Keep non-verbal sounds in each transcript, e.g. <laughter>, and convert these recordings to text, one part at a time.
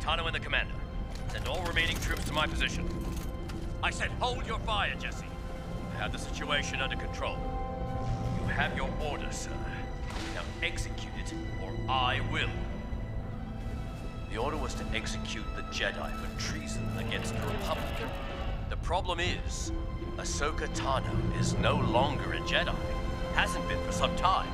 Tano and the commander. Send all remaining troops to my position. I said hold your fire, Jesse. I have the situation under control. You have your order, sir. Now execute it, or I will. The order was to execute the Jedi for treason against the Republic. The problem is, Ahsoka Tano is no longer a Jedi. Hasn't been for some time.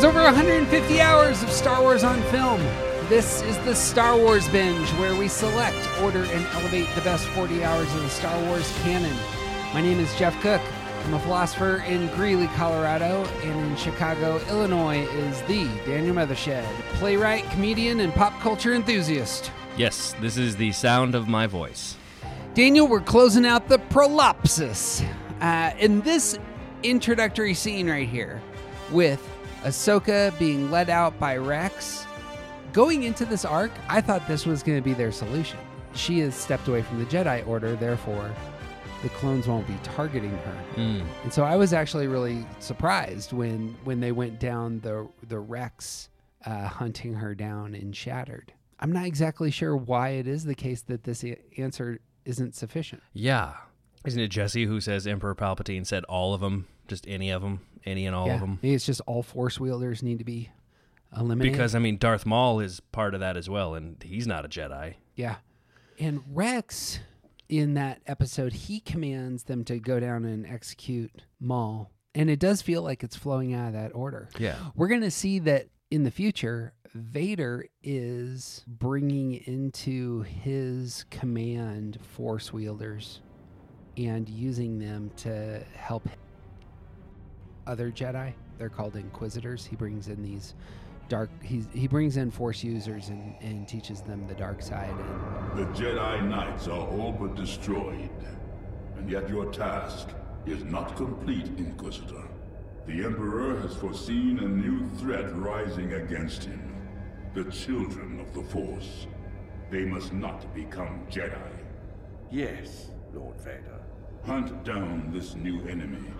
There's over 150 hours of Star Wars on film. This is the Star Wars Binge, where we select, order, and elevate the best 40 hours of the Star Wars canon. My name is Jeff Cook. I'm a philosopher in Greeley, Colorado, and in Chicago, Illinois is the Daniel Mothershed, playwright, comedian, and pop culture enthusiast. Yes, this is the sound of my voice. Daniel, we're closing out the prolapsus. Uh, in this introductory scene right here, with Ahsoka being led out by Rex, going into this arc, I thought this was going to be their solution. She has stepped away from the Jedi Order, therefore, the clones won't be targeting her. Mm. And so I was actually really surprised when when they went down the the Rex uh, hunting her down and Shattered. I'm not exactly sure why it is the case that this a- answer isn't sufficient. Yeah. Isn't it Jesse who says Emperor Palpatine said all of them, just any of them, any and all yeah, of them? it's just all Force wielders need to be eliminated. Because I mean, Darth Maul is part of that as well, and he's not a Jedi. yeah, and Rex in that episode he commands them to go down and execute Maul, and it does feel like it's flowing out of that order. Yeah. We're going to see that in the future, Vader is bringing into his command force wielders and using them to help other Jedi. They're called Inquisitors. He brings in these dark. He's, he brings in force users and, and teaches them the dark side. And The Jedi Knights are all but destroyed. And yet your task is not complete, Inquisitor. The Emperor has foreseen a new threat rising against him. The children of the Force. They must not become Jedi. Yes, Lord Vader. Hunt down this new enemy.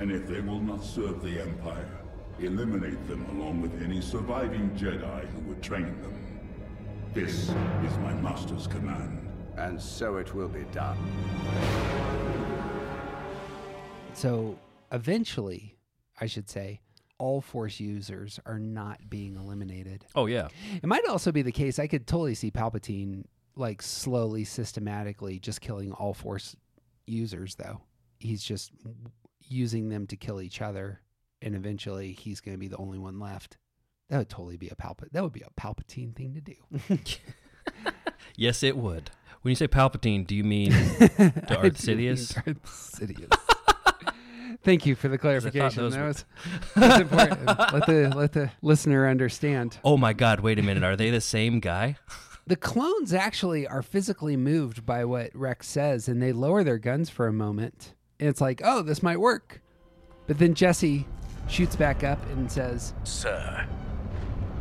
And if they will not serve the Empire, eliminate them along with any surviving Jedi who would train them. This is my master's command. And so it will be done. so eventually, I should say, all force users are not being eliminated. Oh yeah. It might also be the case. I could totally see Palpatine like slowly, systematically just killing all Force users. Though he's just using them to kill each other, and eventually he's going to be the only one left. That would totally be a Palpatine. That would be a Palpatine thing to do. <laughs> Yes, it would. When you say Palpatine, do you mean <laughs> Darth Sidious? Darth Sidious. <laughs> Thank you for the clarification. That was that's important. let the let the listener understand. Oh my God! Wait a minute. Are they the same guy? The clones actually are physically moved by what Rex says, and they lower their guns for a moment. And it's like, oh, this might work. But then Jesse shoots back up and says, Sir,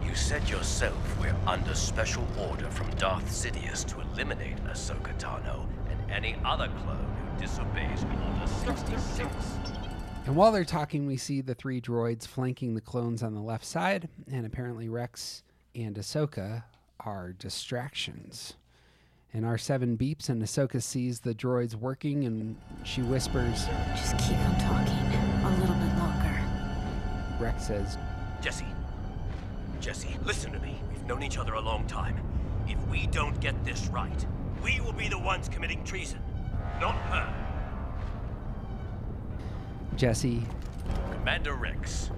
you said yourself we're under special order from Darth Sidious to eliminate Ahsoka Tano and any other clone who disobeys Order 66. and while they're talking, we see the three droids flanking the clones on the left side, and apparently Rex and Ahsoka are distractions. And R7 beeps, and Ahsoka sees the droids working, and she whispers, Just keep on talking a little bit longer. Rex says, Jesse, Jesse, listen to me. We've known each other a long time. If we don't get this right, we will be the ones committing treason, not her. Jesse, Commander Rex,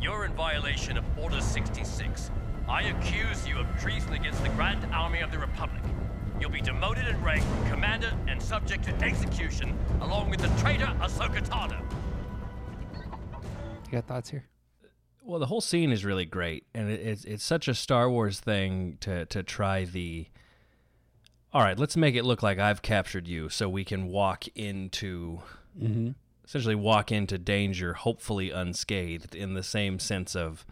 you're in violation of Order 66. I accuse you of treason against the Grand Army of the Republic. You'll be demoted in rank from commander and subject to execution, along with the traitor Ahsoka Tano. you got thoughts here? Well, the whole scene is really great, and it, it's it's such a Star Wars thing to to try the. All right, let's make it look like I've captured you, so we can walk into, mm-hmm. essentially walk into danger, hopefully unscathed, in the same sense of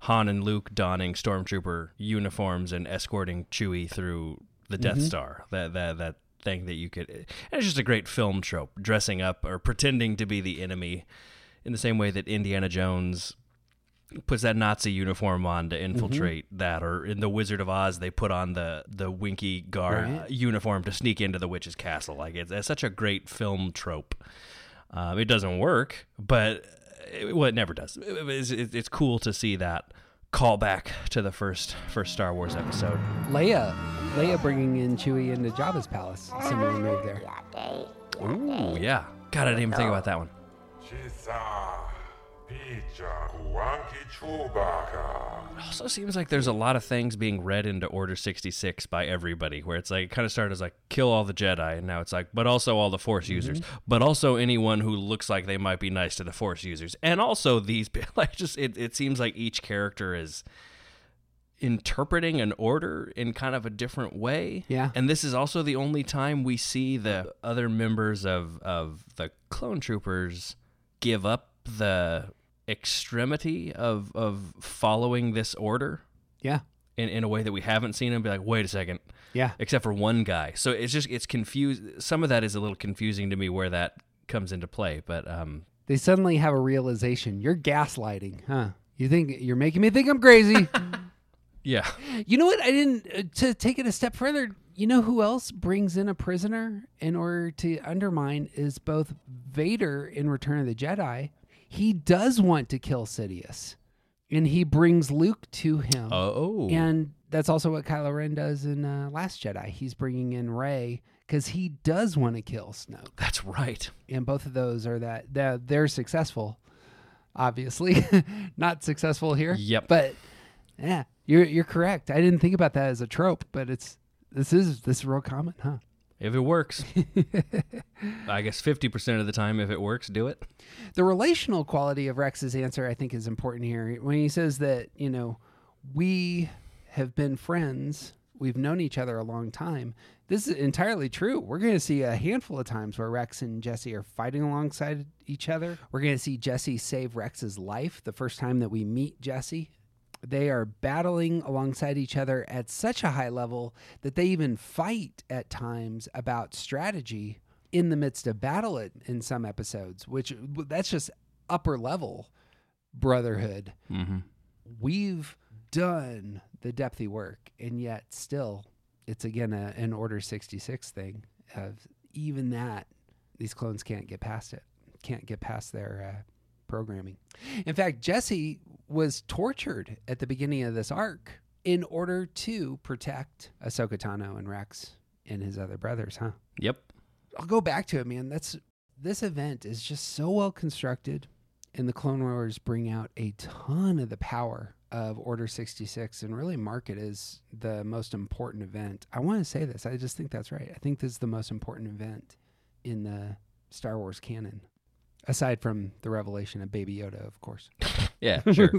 Han and Luke donning stormtrooper uniforms and escorting Chewie through the Death Star. That that that thing that you could. It's just a great film trope, dressing up or pretending to be the enemy, in the same way that Indiana Jones puts that Nazi uniform on to infiltrate that, or in the Wizard of Oz they put on the the Winky guard Right. uh, uniform to sneak into the witch's castle. Like it's, it's such a great film trope. Um, it doesn't work, but it, well, it never does. It- it's it's cool to see that callback to the first first Star Wars episode. Leia, Leia bringing in Chewie into Jabba's palace. Similar move there. Ooh, yeah. God, I didn't even think about that one. Chisa, Picha, Kuanki also seems like there's a lot of things being read into Order 66 by everybody, where it's like it kind of started as like kill all the Jedi, and now it's like, but also all the Force mm-hmm. users, but also anyone who looks like they might be nice to the Force users, and also these. <laughs> Like, just it, it seems like each character is interpreting an order in kind of a different way. Yeah. And this is also the only time we see the other members of of the clone troopers give up the extremity of of following this order Yeah. in, in a way that we haven't seen him be like, wait a second. Yeah. Except for one guy. So it's just it's confused some of that is a little confusing to me where that comes into play. But um They suddenly have a realization. You're gaslighting, huh? You think you're making me think I'm crazy. <laughs> yeah. you know what? I didn't uh, to take it a step further. You know who else brings in a prisoner in order to undermine is both Vader in Return of the Jedi. He does want to kill Sidious, and he brings Luke to him. Oh. And that's also what Kylo Ren does in uh, Last Jedi. He's bringing in Rey because he does want to kill Snoke. That's right. And both of those are that they're, they're successful. Obviously, <laughs> not successful here. Yep. But yeah, you're you're correct. I didn't think about that as a trope, but it's this is this is real common, huh? If it works. <laughs> I guess 50% of the time if it works, do it. The relational quality of Rex's answer, I think, is important here. When he says that, you know, we have been friends, we've known each other a long time. This is entirely true. We're going to see a handful of times where Rex and Jesse are fighting alongside each other. We're going to see Jesse save Rex's life the first time that we meet Jesse. They are battling alongside each other at such a high level that they even fight at times about strategy in the midst of battle in, in some episodes, which that's just upper level brotherhood. Mm-hmm. We've done the depthy work, and yet still, it's again a, an Order 66 thing of even that, these clones can't get past it, can't get past their uh, programming. In fact, Jesse was tortured at the beginning of this arc in order to protect Ahsoka Tano and Rex and his other brothers, huh? Yep. I'll go back to it, man. That's this event is just so well constructed, and the Clone Wars bring out a ton of the power of Order 66 and really mark it as the most important event. I want to say this. I just think that's right. I think this is the most important event in the Star Wars canon, aside from the revelation of Baby Yoda, of course. <laughs> Yeah, sure. <laughs>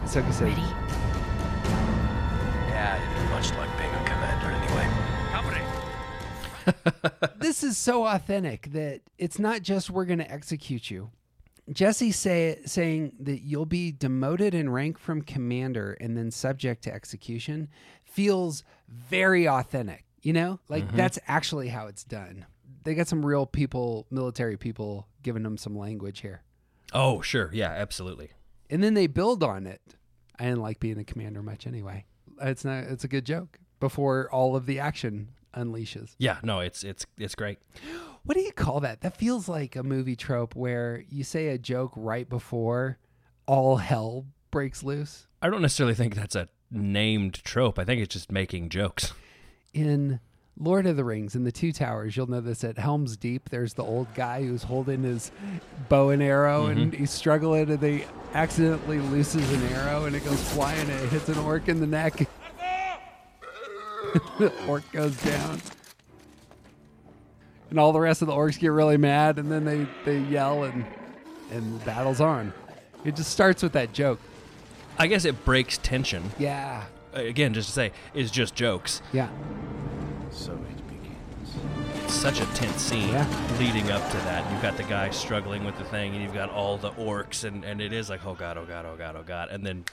Ahsoka says, Ready? Yeah, you'd be much like being a commander anyway. Company. <laughs> this is so authentic that it's not just we're going to execute you. Jesse say, saying that you'll be demoted in rank from commander and then subject to execution feels very authentic. You know, like mm-hmm. that's actually how it's done. They got some real people, military people, giving them some language here, oh, sure. Yeah, absolutely. and then they build on it. I didn't like being a commander much anyway. It's not. It's a good joke before all of the action unleashes. Yeah, no, it's it's it's great. What do you call that? That feels like a movie trope where you say a joke right before all hell breaks loose. I don't necessarily think that's a named trope. I think it's just making jokes. In Lord of the Rings, in the Two Towers, you'll know this at Helm's Deep. There's the old guy who's holding his bow and arrow, and mm-hmm. he's struggling, and they accidentally looses an arrow, and it goes flying, and it hits an orc in the neck. <laughs> the orc goes down. And all the rest of the orcs get really mad, and then they, they yell, and and the battle's on. It just starts with that joke. I guess it breaks tension. Yeah, Again, just to say, it's just jokes. yeah, So it begins. It's such a tense scene Yeah. leading up to that. You've got the guy struggling with the thing, and you've got all the orcs, and, and it is like, oh god, oh god, oh god, oh god. And then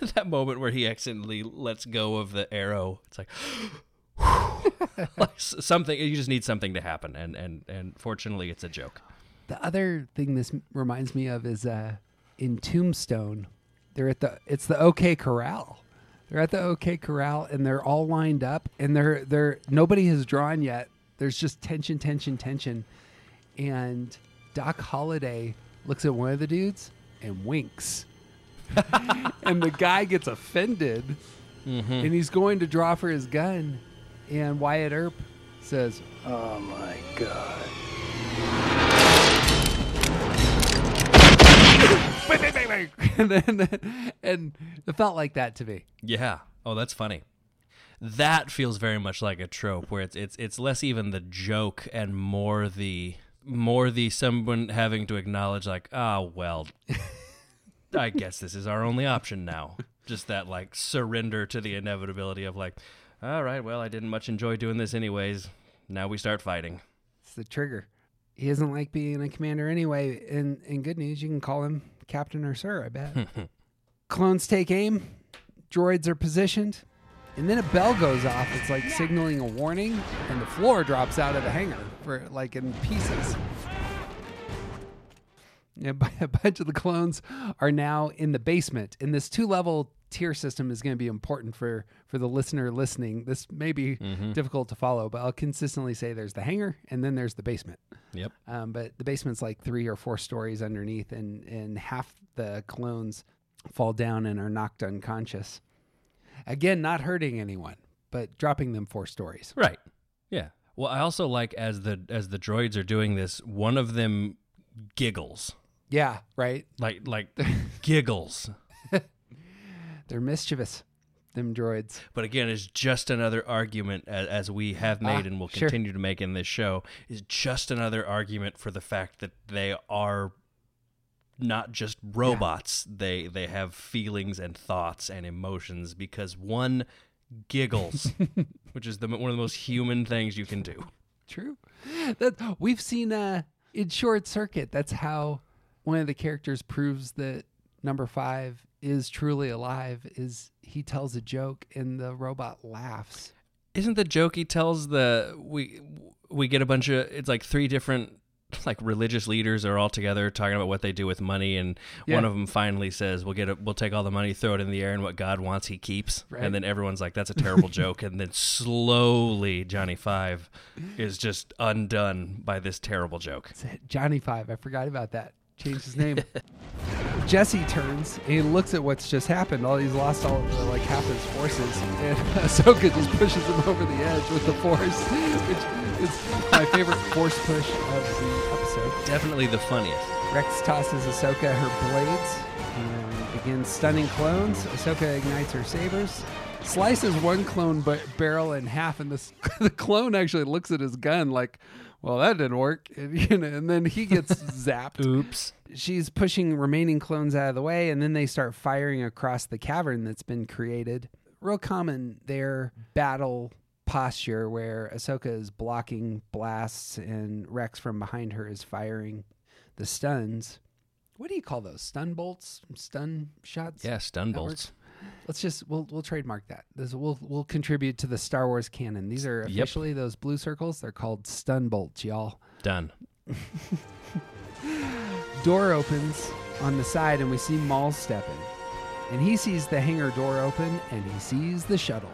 <laughs> that moment where he accidentally lets go of the arrow, it's like, <gasps> <laughs> like something you just need something to happen and and and fortunately it's a joke. The other thing this reminds me of is uh, in Tombstone, they're at the it's the OK Corral. They're at the OK Corral and they're all lined up and they're they're nobody has drawn yet. There's just tension, tension, tension, and Doc Holliday looks at one of the dudes and winks, <laughs> and the guy gets offended, mm-hmm. and he's going to draw for his gun, and Wyatt Earp says, Oh my god. <laughs> <laughs> and then and it felt like that to me. Yeah. Oh, that's funny. That feels very much like a trope where it's it's it's less even the joke and more the more the someone having to acknowledge like, ah, well, I guess this is our only option now. Just that like surrender to the inevitability of like, all right, well, I didn't much enjoy doing this anyways. Now we start fighting. It's the trigger. He doesn't like being a commander anyway. And in good news, you can call him captain or sir. I bet. <laughs> Clones take aim. Droids are positioned. And then a bell goes off. It's like signaling a warning, and the floor drops out of the hangar for like in pieces. Yeah, <laughs> a bunch of the clones are now in the basement. And this two-level tier system is going to be important for for the listener listening. This may be difficult to follow, but I'll consistently say there's the hangar and then there's the basement. Yep. Um, but the basement's like three or four stories underneath, and and half the clones fall down and are knocked unconscious. Again, not hurting anyone, but dropping them four stories. Right. Yeah. Well, I also like as the as the droids are doing this, one of them giggles. Yeah, right. Like like <laughs> giggles. They're mischievous, them droids. But again, it's just another argument, as, as we have made Ah, and will sure. continue to make in this show, is just another argument for the fact that they are not just robots. They they have feelings and thoughts and emotions because one giggles, <laughs> which is the one of the most human things you can do. True. That we've seen uh in short circuit. That's how one of the characters proves that number five is truly alive. Is he tells a joke and the robot laughs. Isn't the joke he tells the we we get a bunch of it's like three different <laughs> like religious leaders are all together talking about what they do with money and one of them finally says we'll get it we'll take all the money throw it in the air and what God wants he keeps Right. and then everyone's like that's a terrible <laughs> joke and then slowly Johnny 5 is just undone by this terrible joke. Johnny Five. I forgot about that. Changed his name. <laughs> Jesse turns and he looks at what's just happened. All he's lost all uh, like half his forces, and <laughs> Ahsoka just pushes him over the edge with the force, <laughs> which is my favorite force push of the episode. Definitely the funniest. Rex tosses Ahsoka her blades and begins stunning clones. Ahsoka ignites her sabers, slices one clone but barrel in half, and this, the clone actually looks at his gun like, "Well, that didn't work," <laughs> and, you know, and then he gets <laughs> zapped. Oops. She's pushing remaining clones out of the way, and then they start firing across the cavern that's been created. Real common their battle posture where Ahsoka is blocking blasts and Rex from behind her is firing the stuns. What do you call those? Stun bolts? Stun shots? Yeah, stun bolts. Let's just we'll we'll trademark that. This we'll we'll contribute to the Star Wars canon. These are Yep. officially those blue circles. They're called stun bolts, y'all. Done. <laughs> door opens on the side and we see Maul stepping. And he sees the hangar door open and he sees the shuttle.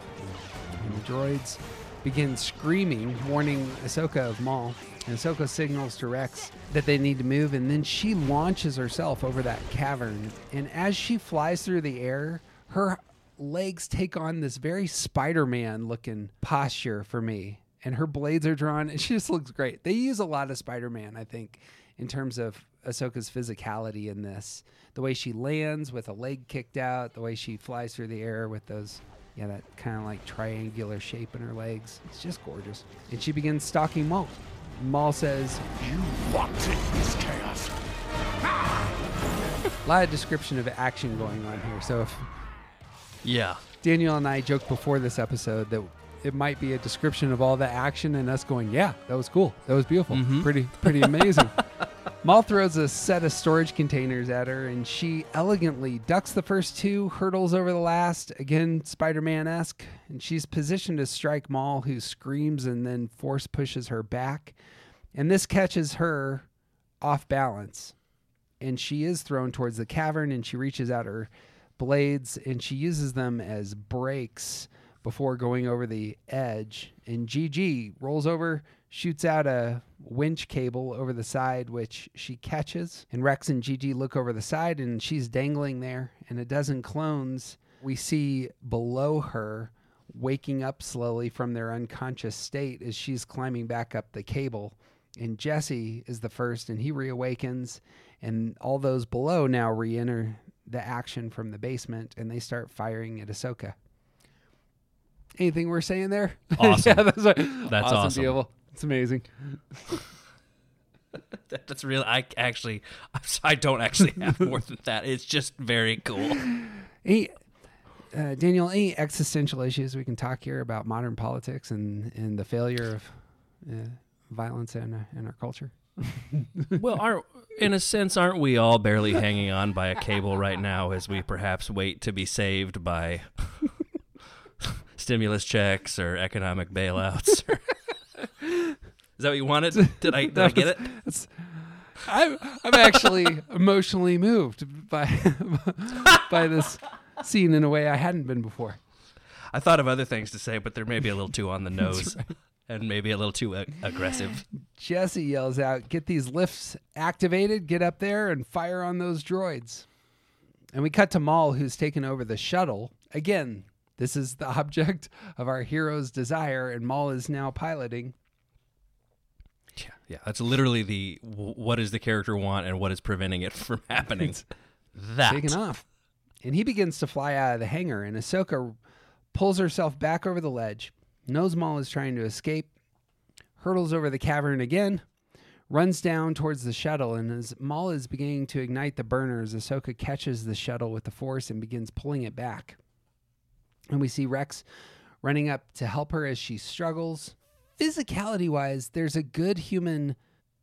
And the droids begin screaming, warning Ahsoka of Maul. And Ahsoka signals to Rex that they need to move, and then she launches herself over that cavern. And as she flies through the air, her legs take on this very Spider Man looking posture for me. And her blades are drawn, and <laughs> she just looks great. They use a lot of Spider Man, I think, in terms of Ahsoka's physicality in this. The way she lands with a leg kicked out, the way she flies through the air with those, yeah, that kind of like triangular shape in her legs. It's just gorgeous. And she begins stalking Maul. Maul says, You wanted this chaos. <laughs> a lot of description of action going on here. So if Yeah. Daniel and I joked before this episode that it might be a description of all the action and us going, yeah, that was cool. That was beautiful. Mm-hmm. Pretty, pretty amazing. <laughs> Maul throws a set of storage containers at her, and she elegantly ducks the first two, hurdles over the last, again Spider Man esque, and she's positioned to strike Maul, who screams and then force pushes her back. And this catches her off balance, and she is thrown towards the cavern, and she reaches out her blades, and she uses them as brakes before going over the edge. And GG rolls over, shoots out a winch cable over the side, which she catches. And Rex and GG look over the side, and she's dangling there. And a dozen clones we see below her waking up slowly from their unconscious state as she's climbing back up the cable. And Jesse is the first, and he reawakens. And all those below now re enter the action from the basement, and they start firing at Ahsoka. Anything we're saying there? <laughs> Awesome. yeah, that's. That's awesome. Beautiful. It's amazing. <laughs> That- That's real. I actually, I don't actually <laughs> have more than that. It's just very cool. Any, uh, Daniel, any existential issues we can talk here about modern politics and, and the failure of uh, violence in, in our culture? Well, aren't in a sense, aren't we all barely hanging on by a cable right now as we perhaps wait to be saved by <laughs> stimulus checks or economic bailouts? <laughs> Is that what you wanted? Did I did I get it? That's, I'm, I'm actually emotionally moved by <laughs> by this scene in a way I hadn't been before. I thought of other things to say, but they're maybe a little too on the nose and maybe a little too uh, aggressive. <laughs> Jesse yells out, Get these lifts activated, get up there and fire on those droids. And we cut to Maul, who's taken over the shuttle. Again, this is the <laughs> object of our hero's desire, and Maul is now piloting. Yeah, yeah. That's literally the what does the character want and what is preventing it <laughs> from happening. that taking off. And he begins to fly out of the hangar, and Ahsoka pulls herself back over the ledge, knows Maul is trying to escape, hurdles over the cavern again, runs down towards the shuttle, and as Maul is beginning to ignite the burners, Ahsoka catches the shuttle with the Force and begins pulling it back. And we see Rex running up to help her as she struggles. Physicality wise, there's a good human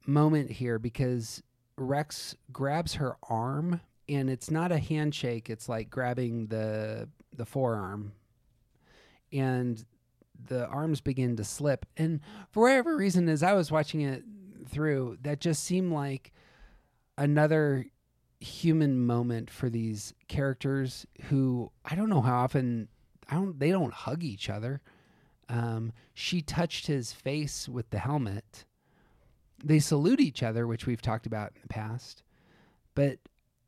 moment here because Rex grabs her arm and it's not a handshake, it's like grabbing the the forearm. And the arms begin to slip. And for whatever reason, as I was watching it through, that just seemed like another human moment for these characters who I don't know how often I don't they don't hug each other. Um, she touched his face with the helmet. They salute each other, which we've talked about in the past, but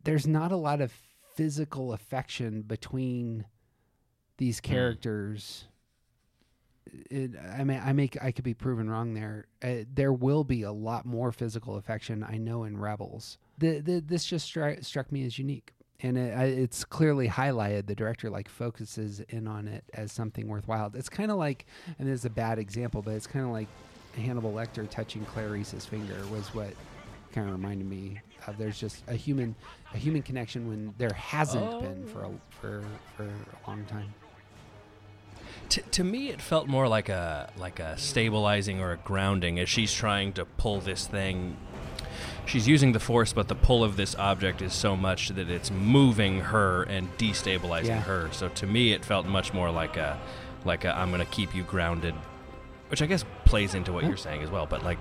there's not a lot of physical affection between these characters. It, I mean, I make I could be proven wrong there. Uh, there will be a lot more physical affection, I know, in Rebels. The, the this just stri- struck me as unique, and it, I, it's clearly highlighted. The director like focuses in on it as something worthwhile. It's kind of like, and this is a bad example, but it's kind of like Hannibal Lecter touching Clarice's finger was what kind of reminded me of. There's just a human a human connection when there hasn't been for a, for for a long time. To, to me it felt more like a like a stabilizing or a grounding as she's trying to pull this thing. She's using the force but the pull of this object is so much that it's moving her and destabilizing Yeah. her. So to me it felt much more like a like a i'm going to keep you grounded which i guess plays into what you're saying as well but like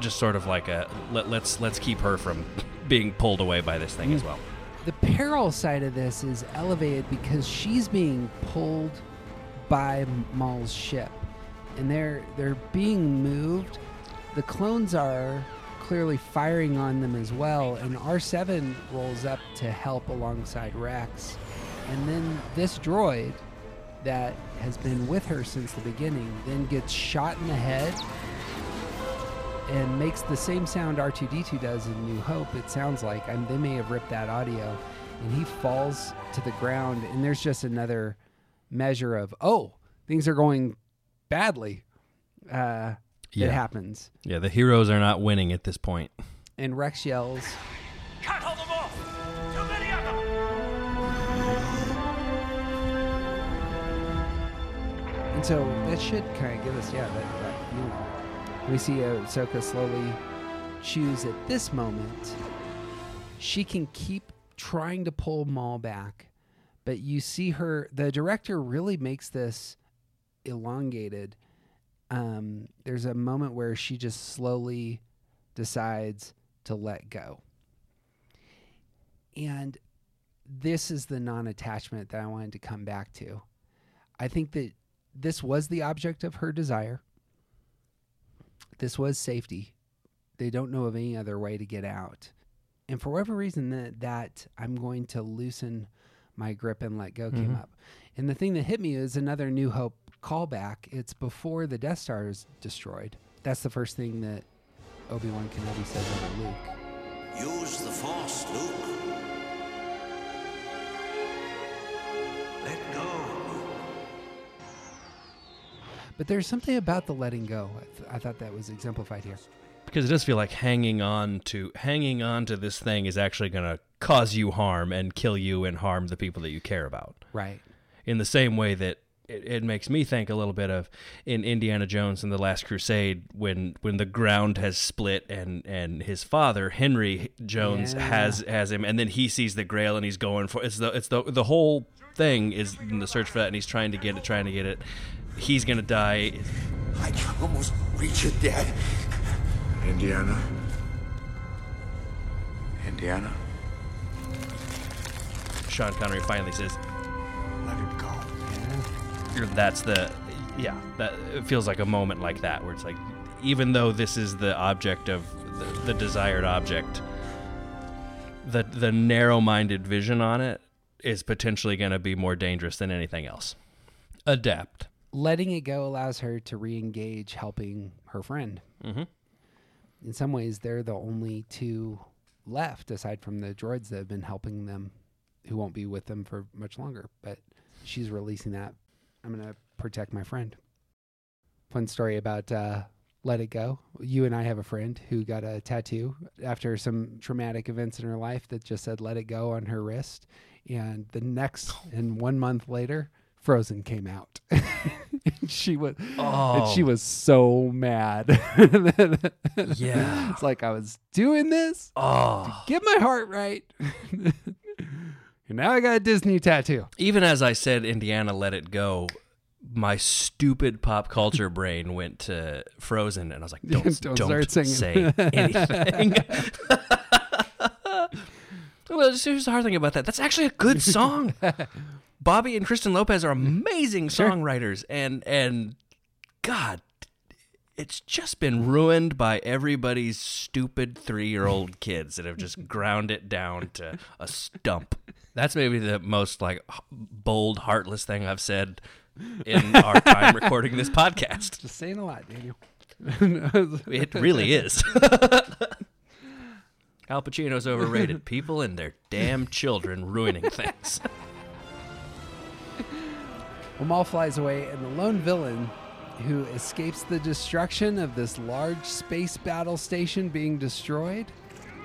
just sort of like a let, let's let's keep her from <laughs> being pulled away by this thing as mm. well. The peril side of this is elevated because she's being pulled by Maul's ship, and they're they're being moved. The clones are clearly firing on them as well, and R7 rolls up to help alongside Rex, and then this droid that has been with her since the beginning then gets shot in the head and makes the same sound R2D2 does in New Hope. It sounds like and they may have ripped that audio, and he falls to the ground. And there's just another measure of oh, things are going badly. Uh, Yeah. It happens, yeah the heroes are not winning at this point and Rex yells, Can't hold them off! Too many of them! and so that should kind of give us yeah that, that feeling. We see uh, Ahsoka slowly choose at this moment, she can keep trying to pull Maul back, but you see her. The director really makes this elongated. Um, there's a moment where she just slowly decides to let go. And this is the non attachment that I wanted to come back to. I think that this was the object of her desire. This was safety. They don't know of any other way to get out. And for whatever reason that, that I'm going to loosen my grip and let go came mm-hmm. up. And the thing that hit me is another New Hope callback. It's before the Death Star is destroyed. That's the first thing that Obi-Wan Kenobi says over Luke. Use the Force, Luke. Let go, But there's something about the letting go. I, th- I thought that was exemplified here. because it does feel like hanging on to hanging on to this thing is actually going to cause you harm and kill you and harm the people that you care about. Right. In the same way that it, it makes me think a little bit of in Indiana Jones and the Last Crusade when when the ground has split and and his father Henry Jones Yeah. has has him and then he sees the Grail and he's going for it's the it's the the whole thing is in the search for that and he's trying to get it trying to get it. He's gonna die. I can almost reach it, Dad. Indiana? Indiana, Sean Connery finally says, let it go. you're, that's the yeah that it feels like a moment like that where it's like even though this is the object of the, the desired object the the narrow-minded vision on it is potentially going to be more dangerous than anything else adapt letting it go allows her to re-engage helping her friend. Mhm. In some ways, they're the only two left, aside from the droids that have been helping them, who won't be with them for much longer. But she's releasing that. I'm gonna protect my friend. Fun story about uh, let it go. You and I have a friend who got a tattoo after some traumatic events in her life that just said "let it go" on her wrist, and the next and one month later, Frozen came out. She was <laughs> and she Oh. was so mad. <laughs> Yeah. It's like I was doing this, oh get my heart right. <laughs> and now I got a Disney tattoo. even as i said indiana let it go my stupid pop culture <laughs> brain went to frozen and i was like <laughs> don't, Don't don't, say <laughs> anything. Well here's the hard thing about that. That's actually a good song. Bobby and kristen lopez are amazing songwriters and and god it's just been ruined by everybody's stupid three-year-old kids that have just ground it down to a stump that's maybe the most like bold heartless thing i've said in our time recording this podcast Just saying a lot, Daniel. <laughs> it really is. <laughs> Al Pacino's overrated. People and their damn children ruining things. Well, Maul flies away, and the lone villain who escapes the destruction of this large space battle station being destroyed.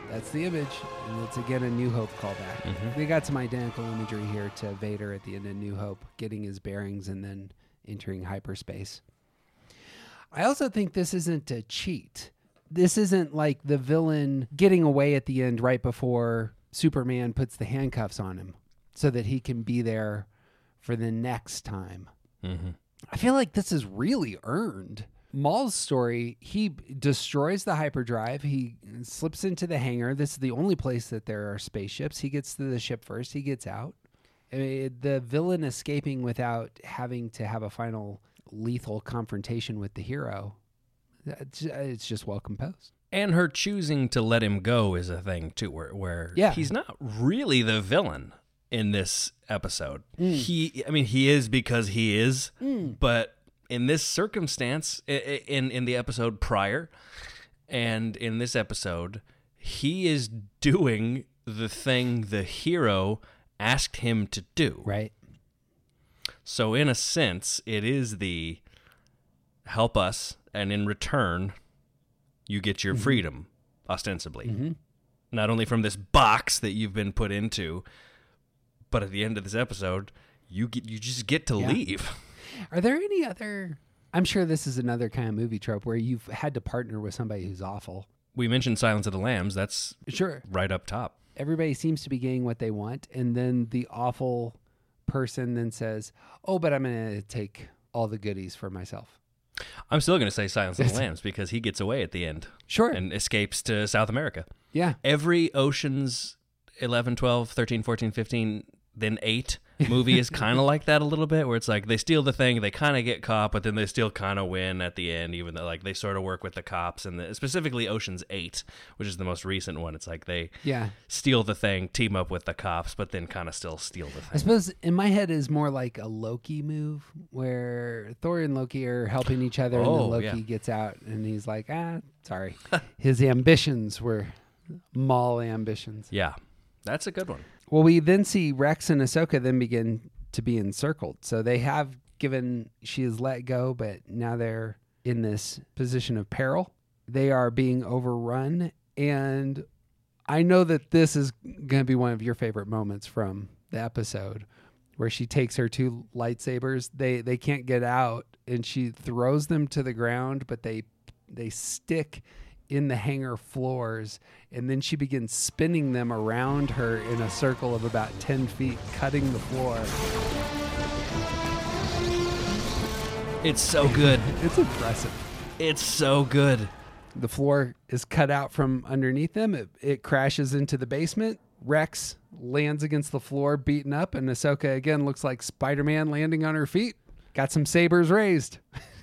That's the image, and it's again a New Hope callback. Mm-hmm. They got some identical imagery here to Vader at the end of New Hope, getting his bearings and then entering hyperspace. I also think this isn't a cheat. This isn't like the villain getting away at the end right before Superman puts the handcuffs on him so that he can be there for the next time. Mm-hmm. I feel like this is really earned. Maul's story, he destroys the hyperdrive. He slips into the hangar. This is the only place that there are spaceships. He gets to the ship first. He gets out. I mean, the villain escaping without having to have a final lethal confrontation with the hero. It's just well composed. And her choosing to let him go is a thing too, where where Yeah. he's not really the villain in this episode. Mm. He, I mean, he is because he is, mm. but in this circumstance, in in the episode prior, and in this episode, he is doing the thing the hero asked him to do. Right. So in a sense, it is the help us, and in return, you get your mm-hmm. freedom, ostensibly. Mm-hmm. Not only from this box that you've been put into, but at the end of this episode, you get you just get to leave. Are there any other? I'm sure this is another kind of movie trope where you've had to partner with somebody who's awful. we mentioned Silence of the Lambs. That's Sure. right up top. Everybody seems to be getting what they want, and then the awful person then says, "Oh, but I'm going to take all the goodies for myself." I'm still going to say Silence of the <laughs> Lambs because he gets away at the end Sure. and escapes to South America. yeah. Every Ocean's 11, 12, 13, 14, 15, then 8 <laughs> movie is kind of like that a little bit where it's like they steal the thing, they kind of get caught, but then they still kind of win at the end even though like they sort of work with the cops and the, specifically Ocean's 8, which is the most recent one. It's like they Yeah. steal the thing, team up with the cops, but then kind of still steal the thing. I suppose in my head is more like a Loki move where Thor and Loki are helping each other and then Oh, Loki yeah. gets out and he's like, "Ah, sorry." <laughs> His ambitions were mall ambitions. Yeah. That's a good one. Well, we then see Rex and Ahsoka then begin to be encircled. So they have given, she is let go, but now they're in this position of peril. They are being overrun. And I know that this is going to be one of your favorite moments from the episode where she takes her two lightsabers. They they can't get out and she throws them to the ground, but they they stick in the hangar floors and then she begins spinning them around her in a circle of about 10 feet cutting the floor. It's so good. <laughs> it's impressive. It's so good. the floor is cut out from underneath them. It, it crashes into the basement. Rex lands against the floor beaten up and ahsoka again looks like spider-man landing on her feet. Got some sabers raised <laughs>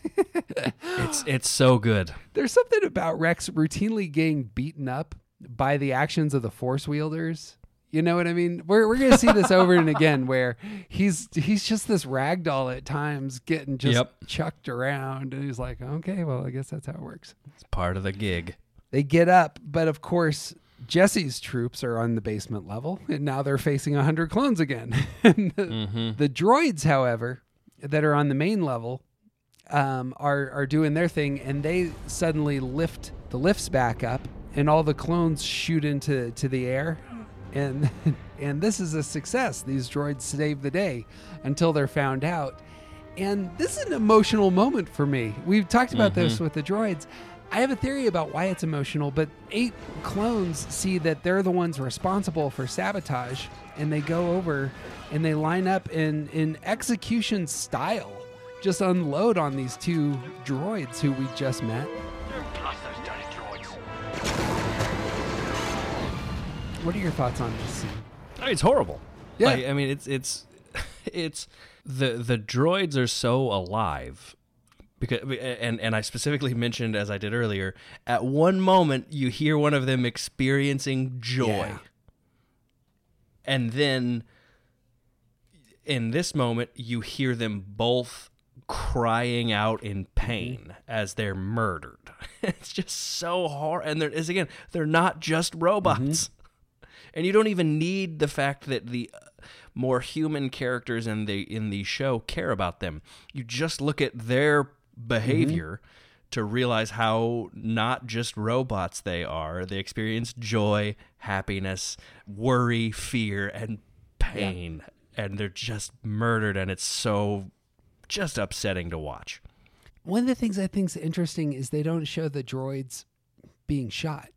It's it's so good. There's something about Rex routinely getting beaten up by the actions of the Force wielders. You know what I mean? We're we're gonna see this over and again where he's he's just this ragdoll at times getting just Yep. chucked around and he's like, Okay, well I guess that's how it works. It's part of the gig. They get up, but of course Jesse's troops are on the basement level, and now they're facing a hundred clones again. And <laughs> the, mm-hmm. the droids, however, that are on the main level, um, are are doing their thing, and they suddenly lift the lifts back up, and all the clones shoot into to the air, and <laughs> and this is a success. These droids save the day until they're found out, and this is an emotional moment for me. We've talked about this with the droids. I have a theory about why it's emotional, but eight clones see that they're the ones responsible for sabotage, and they go over and they line up in in execution style just unload on these two droids who we just met. Plus those dirty droids. What are your thoughts on this scene? I mean, it's horrible. Yeah. Like, I mean, it's it's <laughs> it's the the droids are so alive because and and I specifically mentioned as I did earlier, at one moment you hear one of them experiencing joy. Yeah. And then in this moment you hear them both crying out in mm-hmm. pain as they're murdered. <laughs> It's just so hard and there is again, they're not just robots. Mm-hmm. <laughs> And you don't even need the fact that the uh, more human characters in the in the show care about them. You just look at their behavior mm-hmm. to realize how not just robots they are. They experience joy, happiness, worry, fear, and pain. And they're just murdered and it's so just upsetting to watch. One of the things I think is interesting is they don't show the droids being shot.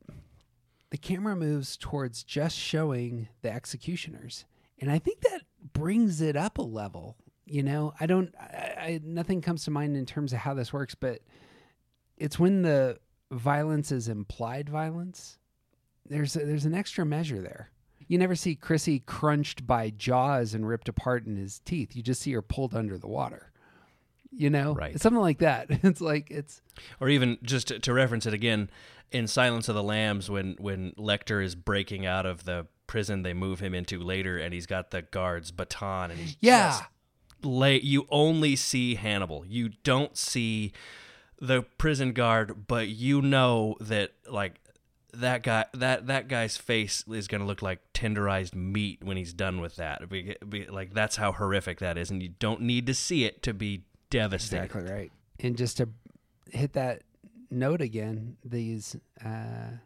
The camera moves towards just showing the executioners, and I think that brings it up a level. You know, I don't, I, I, nothing comes to mind in terms of how this works, but it's when the violence is implied violence. There's a, there's an extra measure there. You never see Chrissy crunched by jaws and ripped apart in his teeth. You just see her pulled under the water. You know, Right. Something like that. <laughs> It's like it's Or even just to, to reference it again, in Silence of the Lambs, when when Lecter is breaking out of the prison they move him into later, and he's got the guard's baton, and he's Yeah. lay. You only see Hannibal. You don't see the prison guard, but you know that like that guy that that guy's face is going to look like tenderized meat when he's done with that. Be- be- Like that's how horrific that is, and you don't need to see it to be devastating. Exactly right. And just to hit that note again, these uh,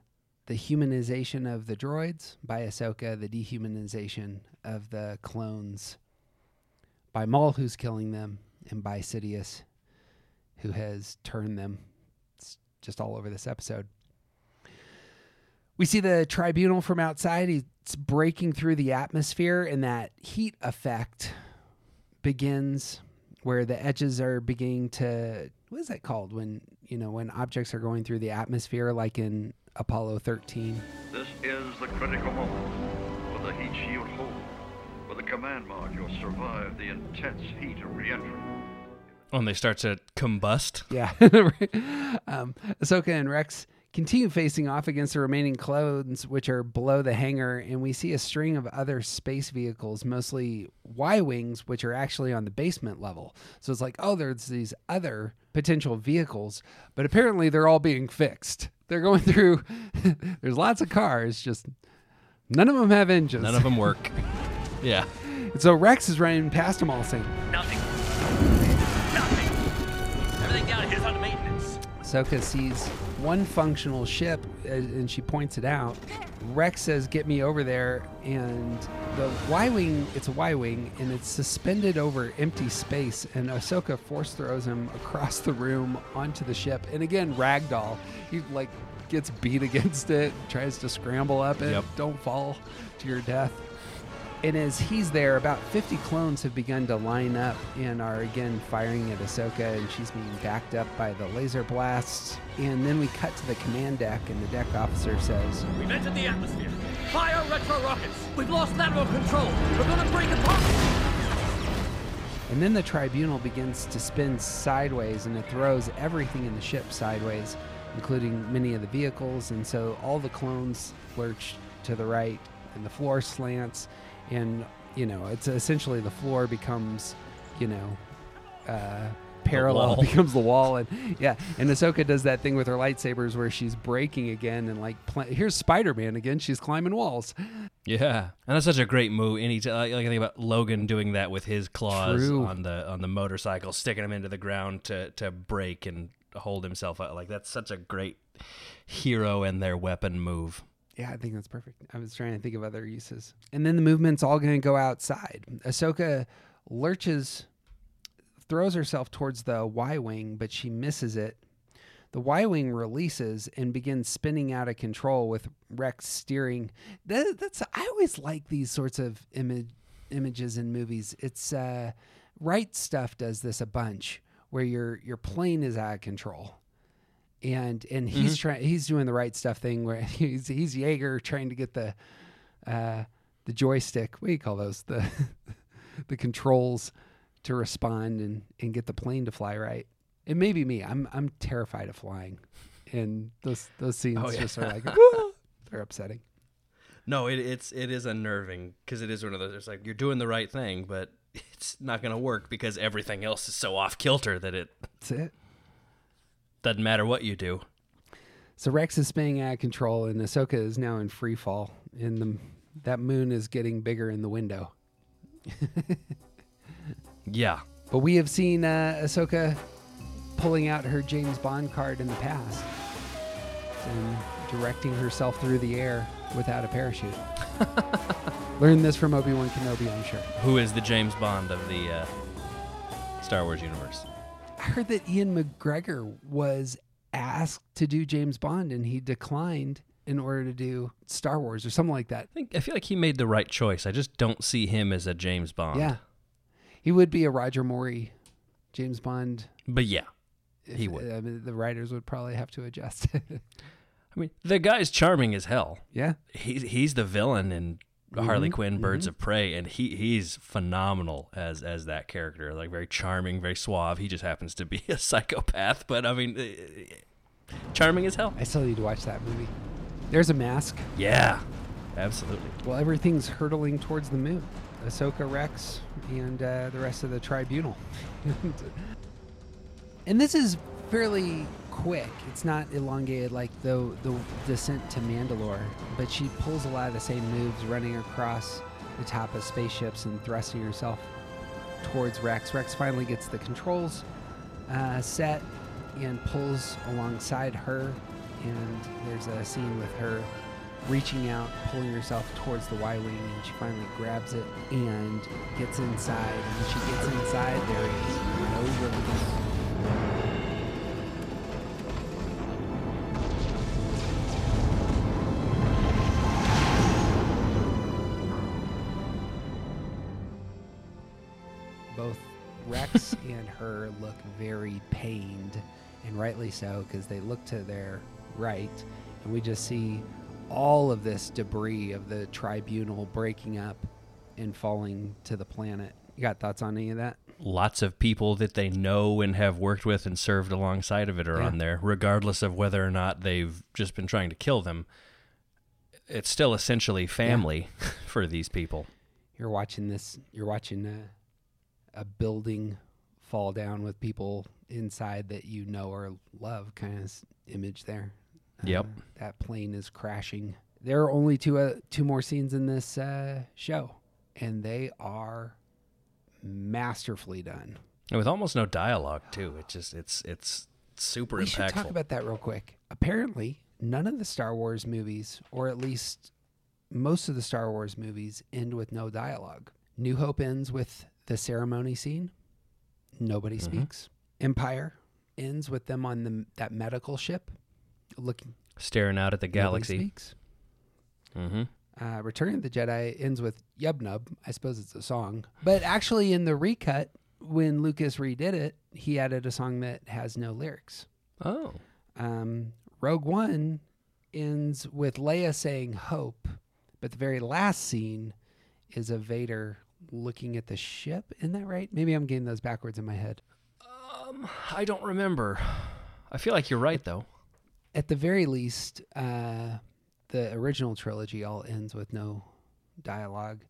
the humanization of the droids by Ahsoka, the dehumanization of the clones by Maul, who's killing them, and by Sidious, who has turned them. It's just all over this episode. We see the tribunal from outside. It's breaking through the atmosphere, and that heat effect begins where the edges are beginning to what is that called when you know when objects are going through the atmosphere like in apollo 13 This is the critical moment. Will the heat shield hold? Will the command module to survive the intense heat of reentry? When they start to combust. yeah <laughs> um, ahsoka and rex continue facing off against the remaining clones which are below the hangar and we see a string of other space vehicles mostly y-wings which are actually on the basement level so it's like oh there's these other potential vehicles but apparently they're all being fixed they're going <laughs> through <laughs> there's lots of cars just none of them have engines None of them work. <laughs> yeah. so rex is running past them all saying Nothing. Nothing. Everything down here's under maintenance. Ahsoka sees one functional ship and she points it out. Rex says, Get me over there. And the Y Wing, it's a Y Wing, and it's suspended over empty space. And Ahsoka force throws him <laughs> across the room onto the ship. And again, Ragdoll. He like gets beat <laughs> against it, tries to scramble up it. Yep. Don't fall to your death. And as he's there, about 50 clones have begun to line up and are again firing at Ahsoka, and she's being backed up by the laser blasts. And then we cut to the command deck, and the deck officer says, We've entered the atmosphere. Fire retro rockets. We've lost lateral control. We're gonna break apart. and then the tribunal begins to spin sideways, and it throws everything in the ship sideways, including many of the vehicles. And so all the clones lurch to the right, and the floor slants, and you know, it's essentially the floor becomes, you know, uh, parallel <laughs> becomes the wall, and yeah, and Ahsoka does that thing with her lightsabers where she's breaking again, and like, pl- here's Spider-Man again, she's climbing walls. Yeah, and that's such a great move. Any t- like, like I think about Logan doing that with his claws True. on the on the motorcycle, sticking him into the ground to to break and hold himself up Like that's such a great hero and their weapon move. Yeah, I think that's perfect. I was trying to think of other uses. And then the movement's all going to go outside. Ahsoka lurches, throws herself towards the Y Wing, but she misses it. The Y Wing releases and begins spinning out of control with Rex steering. That, that's I always like these sorts of image, images in movies. It's uh, Right Stuff does this a bunch, where your your plane is out of control and and he's trying he's doing the right stuff thing where <laughs> he's he's Yeager trying to get the uh the joystick what do you call those? The <laughs> the controls to respond and and get the plane to fly right. It may be me i'm i'm terrified of flying. And those those scenes Oh, yeah. just are like <laughs> they're upsetting. No, it, it's it is unnerving because it is one of those. It's like you're doing the right thing, but it's not going to work because everything else is so off kilter that it that's it doesn't matter what you do. so rex is spinning out of control and ahsoka is now in free fall and the that moon is getting bigger in the window <laughs> Yeah, But we have seen uh, Ahsoka pulling out her James Bond card in the past and directing herself through the air without a parachute. <laughs> Learned this from Obi Wan Kenobi, I'm sure. who is the James Bond of the uh, Star Wars universe? I heard that Ewan McGregor was asked to do James Bond and he declined in order to do Star Wars or something like that. I think I feel like he made the right choice. I just don't see him as a James Bond. Yeah. He would be a Roger Moore James Bond. but yeah, if- He would. I mean, the writers would probably have to adjust. <laughs> I mean the guy's charming as hell. yeah. He's he's the villain in Harley Quinn Birds of Prey and he he's phenomenal as as that character like very charming very suave he just happens to be <laughs> a psychopath but I mean uh, charming as hell I still need to watch that movie. There's a mask. yeah absolutely Well, everything's hurtling towards the moon. Ahsoka, Rex, and uh, the rest of the tribunal. <laughs> and this is fairly quick. It's not elongated like the the descent to Mandalore, but she pulls a lot of the same moves, running across the top of spaceships and thrusting herself towards Rex. Rex finally gets the controls uh, set and pulls alongside her. And there's a scene with her reaching out, pulling herself towards the Y Wing, and she finally grabs it and gets inside. And when she gets inside, there is no release. Her look very pained, and rightly so, because they look to their right, and we just see all of this debris of the tribunal breaking up and falling to the planet. You got thoughts on any of that? Lots of people that they know and have worked with and served alongside of it are Yeah. on there, regardless of whether or not they've just been trying to kill them. It's still essentially family <laughs> for these people. You're watching this. You're watching a, a building fall down with people inside that you know or love. Kind of image there. Yep. Uh, that plane is crashing. There are only two uh, two more scenes in this uh, show, and they are masterfully done. And with almost no dialogue too. It just it's it's super we impactful. should talk about that real quick. Apparently, none of the Star Wars movies, or at least most of the Star Wars movies, end with no dialogue. New Hope ends with the ceremony scene. Nobody Mm-hmm. speaks. Empire ends with them on the that medical ship, looking. Staring out at the galaxy. nobody speaks. Mm-hmm. Uh, Return of the Jedi ends with Yub Nub. I suppose it's a song. But actually, in the recut, when Lucas redid it, he added a song that has no lyrics. Oh. Um, Rogue One ends with Leia saying hope, but the very last scene is of Vader looking at the ship. Isn't that right? Maybe I'm getting those backwards in my head. Um, I don't remember. I feel like you're right though. At the very least, uh, the original trilogy all ends with no dialogue.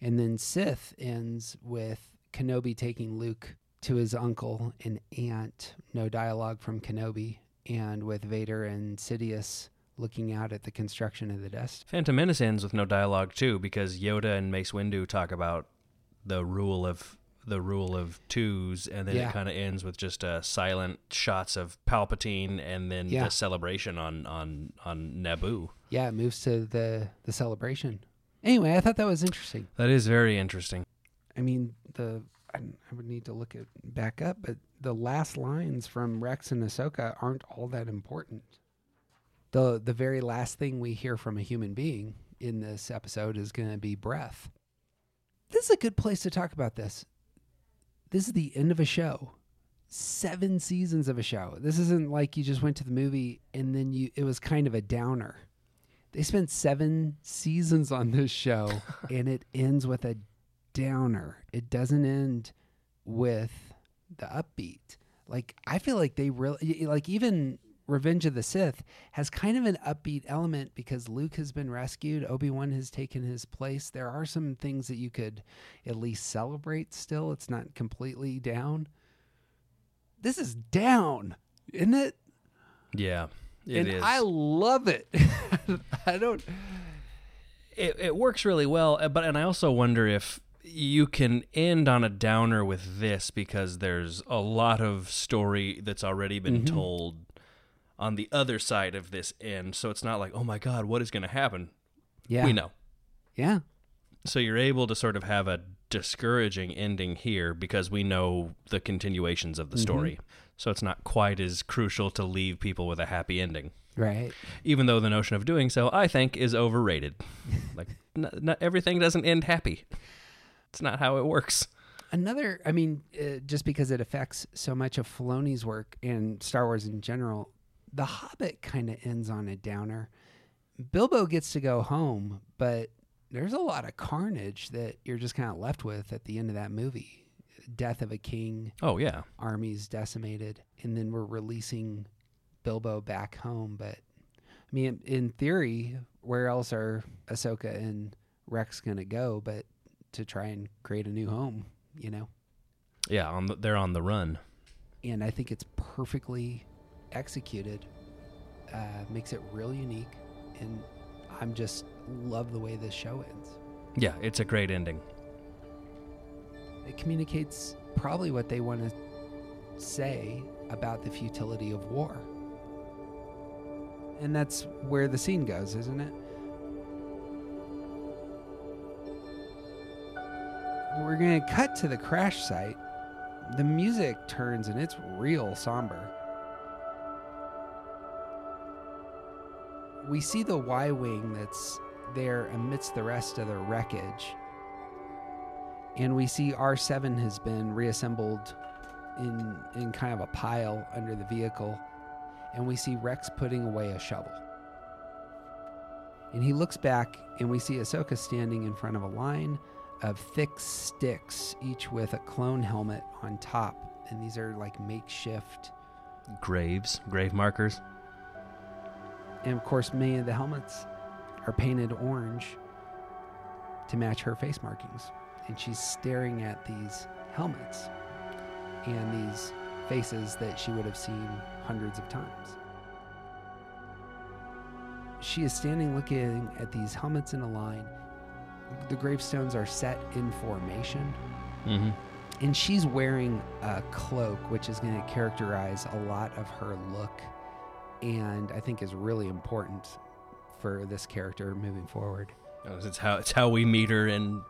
And then Sith ends with Kenobi taking Luke to his uncle and aunt, no dialogue from Kenobi, and with Vader and Sidious looking out at the construction of the Death Star. Phantom Menace ends with no dialogue too, because Yoda and Mace Windu talk about the rule of the rule of twos, and then Yeah. it kind of ends with just uh, silent shots of Palpatine, and then Yeah. the celebration on on on Naboo. Yeah, it moves to the the celebration. Anyway, I thought that was interesting. That is very interesting. I mean, the I, I would need to look it back up, but the last lines from Rex and Ahsoka aren't all that important. the The very last thing we hear from a human being in this episode is going to be breath. This is a good place to talk about this. This is the end of a show. Seven seasons of a show. This isn't like you just went to the movie and then you it was kind of a downer. They spent seven seasons on this show <laughs> and it ends with a downer. It doesn't end with the upbeat. Like I feel like they really like even Revenge of the Sith has kind of an upbeat element because Luke has been rescued, Obi-Wan has taken his place. There are some things that you could at least celebrate still. It's not completely down. This is down, isn't it? Yeah, it and is. I love it. <laughs> I don't it, it works really well uh, but and i also wonder if you can end on a downer with this because there's a lot of story that's already been Mm-hmm. told on the other side of this end so it's not like oh my god what is going to happen Yeah. we know Yeah. so you're able to sort of have a discouraging ending here because we know the continuations of the Mm-hmm. story so it's not quite as crucial to leave people with a happy ending Right. even though the notion of doing so, I think, is overrated. <laughs> like, n- not everything doesn't end happy. It's not how it works. Another, I mean, uh, just because it affects so much of Filoni's work and Star Wars in general, The Hobbit kind of ends on a downer. Bilbo gets to go home, but there's a lot of carnage that you're just kind of left with at the end of that movie. Death of a king, Oh yeah, armies decimated, and then we're releasing Bilbo back home. But I mean, in theory, where else are Ahsoka and Rex gonna go? But to try and create a new home, you know. yeah. On the, they're on the run. And I think it's perfectly executed. Uh, makes it real unique, and I'm just love the way this show ends. Yeah, it's a great ending. It communicates probably what they want to say about the futility of war. And that's where the scene goes, isn't it? We're going to cut to the crash site. The music turns and it's real somber. We see the Y Wing that's there amidst the rest of the wreckage And we see R7 has been reassembled in in kind of a pile under the vehicle, and we see Rex putting away a shovel. And he looks back, and we see Ahsoka standing in front of a line of thick sticks, each with a clone helmet on top. And these are like makeshift. Graves, grave markers. And of course, many of the helmets are painted orange to match her face markings. And she's staring at these helmets and these faces that she would have seen hundreds of times. She is standing looking at these helmets in a line. The gravestones are set in formation. Mm-hmm. And she's wearing a cloak, which is going to characterize a lot of her look and I think is really important for this character moving forward. Oh, it's how it's how we meet her in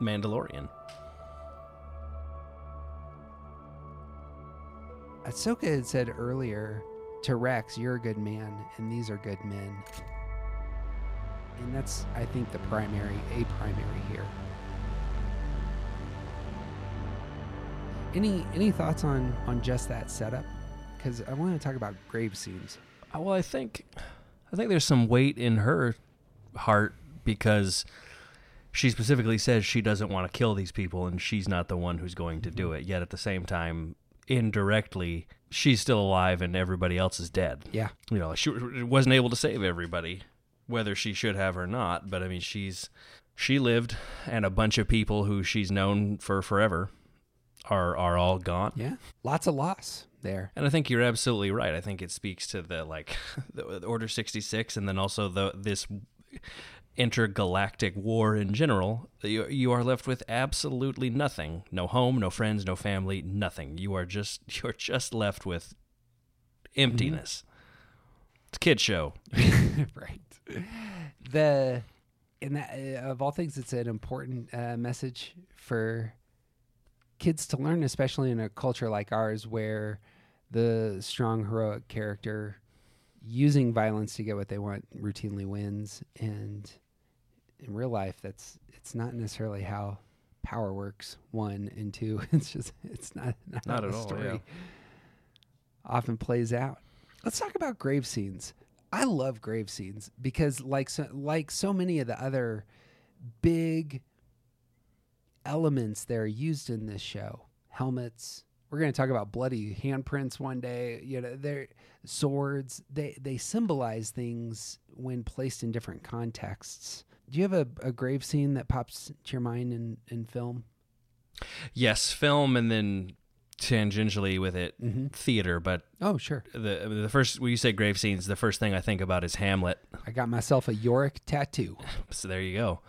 Mandalorian. Ahsoka had said earlier to Rex, "You're a good man, and these are good men." And that's, I think, the primary, a primary here. Any any thoughts on on just that setup? Because I want to talk about grave scenes. Uh, Well, I think I think there's some weight in her heart because she specifically says she doesn't want to kill these people and she's not the one who's going to do it. Yet at the same time, indirectly, she's still alive and everybody else is dead. Yeah. You know, she wasn't able to save everybody, whether she should have or not. But I mean, she's she lived, and a bunch of people who she's known for forever are are all gone. Yeah, lots of loss there. And I think you're absolutely right. I think it speaks to the like <laughs> the Order 66 and then also the this intergalactic war in general. You, you are left with absolutely nothing. No home, no friends, no family, nothing. You are just <laughs> you're just left with emptiness. It's a kid show. <laughs> right. The and that uh, of all things, it's an important uh, message for kids to learn, especially in a culture like ours, where the strong heroic character using violence to get what they want routinely wins, and in real life, that's it's not necessarily how power works. One and two, <laughs> it's just it's not not, Not at all, story yeah. often plays out. Let's talk about grave scenes. I love grave scenes because, like so, like so many of the other big elements that are used in this show, helmets. We're going to talk about bloody handprints one day. You know, they're swords. They they symbolize things when placed in different contexts. Do you have a, a grave scene that pops to your mind in, in film? Yes, film and then tangentially with it Mhm. theater, but Oh, sure. the the first when you say grave scenes, the first thing I think about is Hamlet. I got myself a Yorick tattoo. <laughs> So there you go.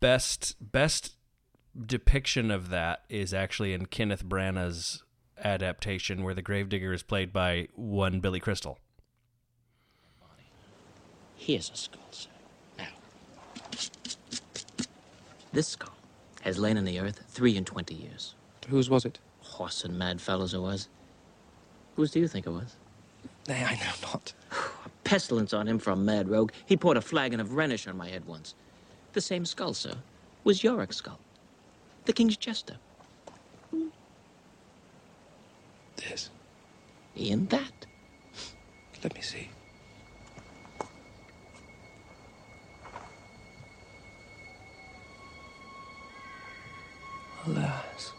Best best depiction of that is actually in Kenneth Branagh's adaptation where the gravedigger is played by one Billy Crystal. Here's a skull, sir. Now. This skull has lain in the earth three and twenty years. Whose was it? Horse and mad fellows it was. Whose do you think it was? Nay, I know not. A pestilence on him for a mad rogue. He poured a flagon of Rhenish on my head once. The same skull, sir, was Yorick's skull. The king's jester. This. In that. Let me see. Alas.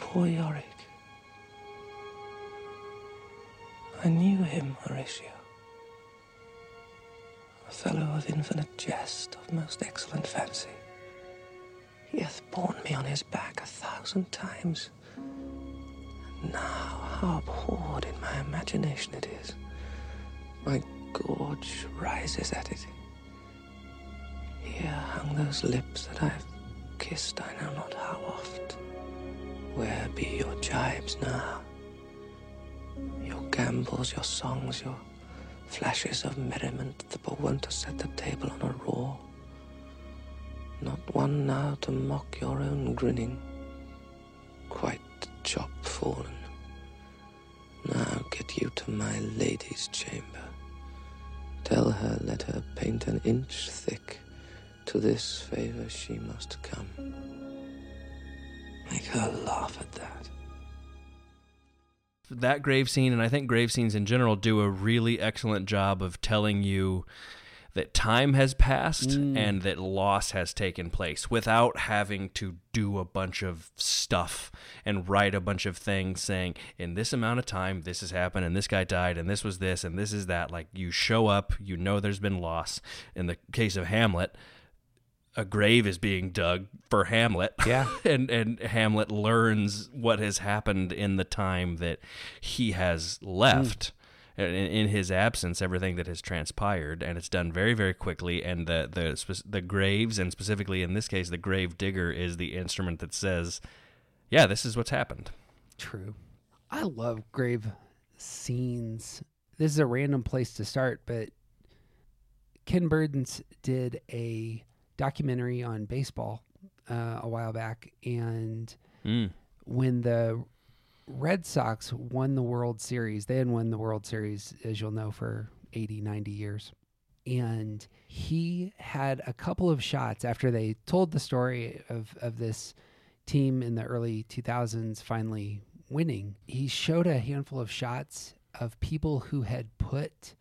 Poor Yorick. I knew him, Horatio. A fellow of infinite jest, of most excellent fancy. He hath borne me on his back a thousand times. Now, how abhorred in my imagination it is. My gorge rises at it. Here hung those lips that I've kissed I know not how oft. Where be your jibes now? Your gambols, your songs, your flashes of merriment that were wont to set the table on a roar. Not one now to mock your own grinning. Quite chop fallen. Now get you to my lady's chamber. Tell her let her paint an inch thick To this favor she must come. Make her laugh at that. That grave scene, and I think grave scenes in general, do a really excellent job of telling you that time has passed Mm. and that loss has taken place without having to do a bunch of stuff and write a bunch of things saying, in this amount of time, this has happened, and this guy died, and this was this, and this is that. Like, you show up, you know there's been loss. In the case of Hamlet, a grave is being dug for Hamlet. Yeah. <laughs> and and Hamlet learns what has happened in the time that he has left. In, in his absence, everything that has transpired, and it's done very, very quickly. And the the the graves, and specifically in this case, the grave digger is the instrument that says, "Yeah, this is what's happened." True. I love grave scenes. This is a random place to start, but Ken Burns did a documentary on baseball uh, a while back, and Mm. when the Red Sox won the World Series, they hadn't won the World Series, as you'll know, for 80, 90 years. And he had a couple of shots after they told the story of, of this team in the early 2000s finally winning. He showed a handful of shots of people who had put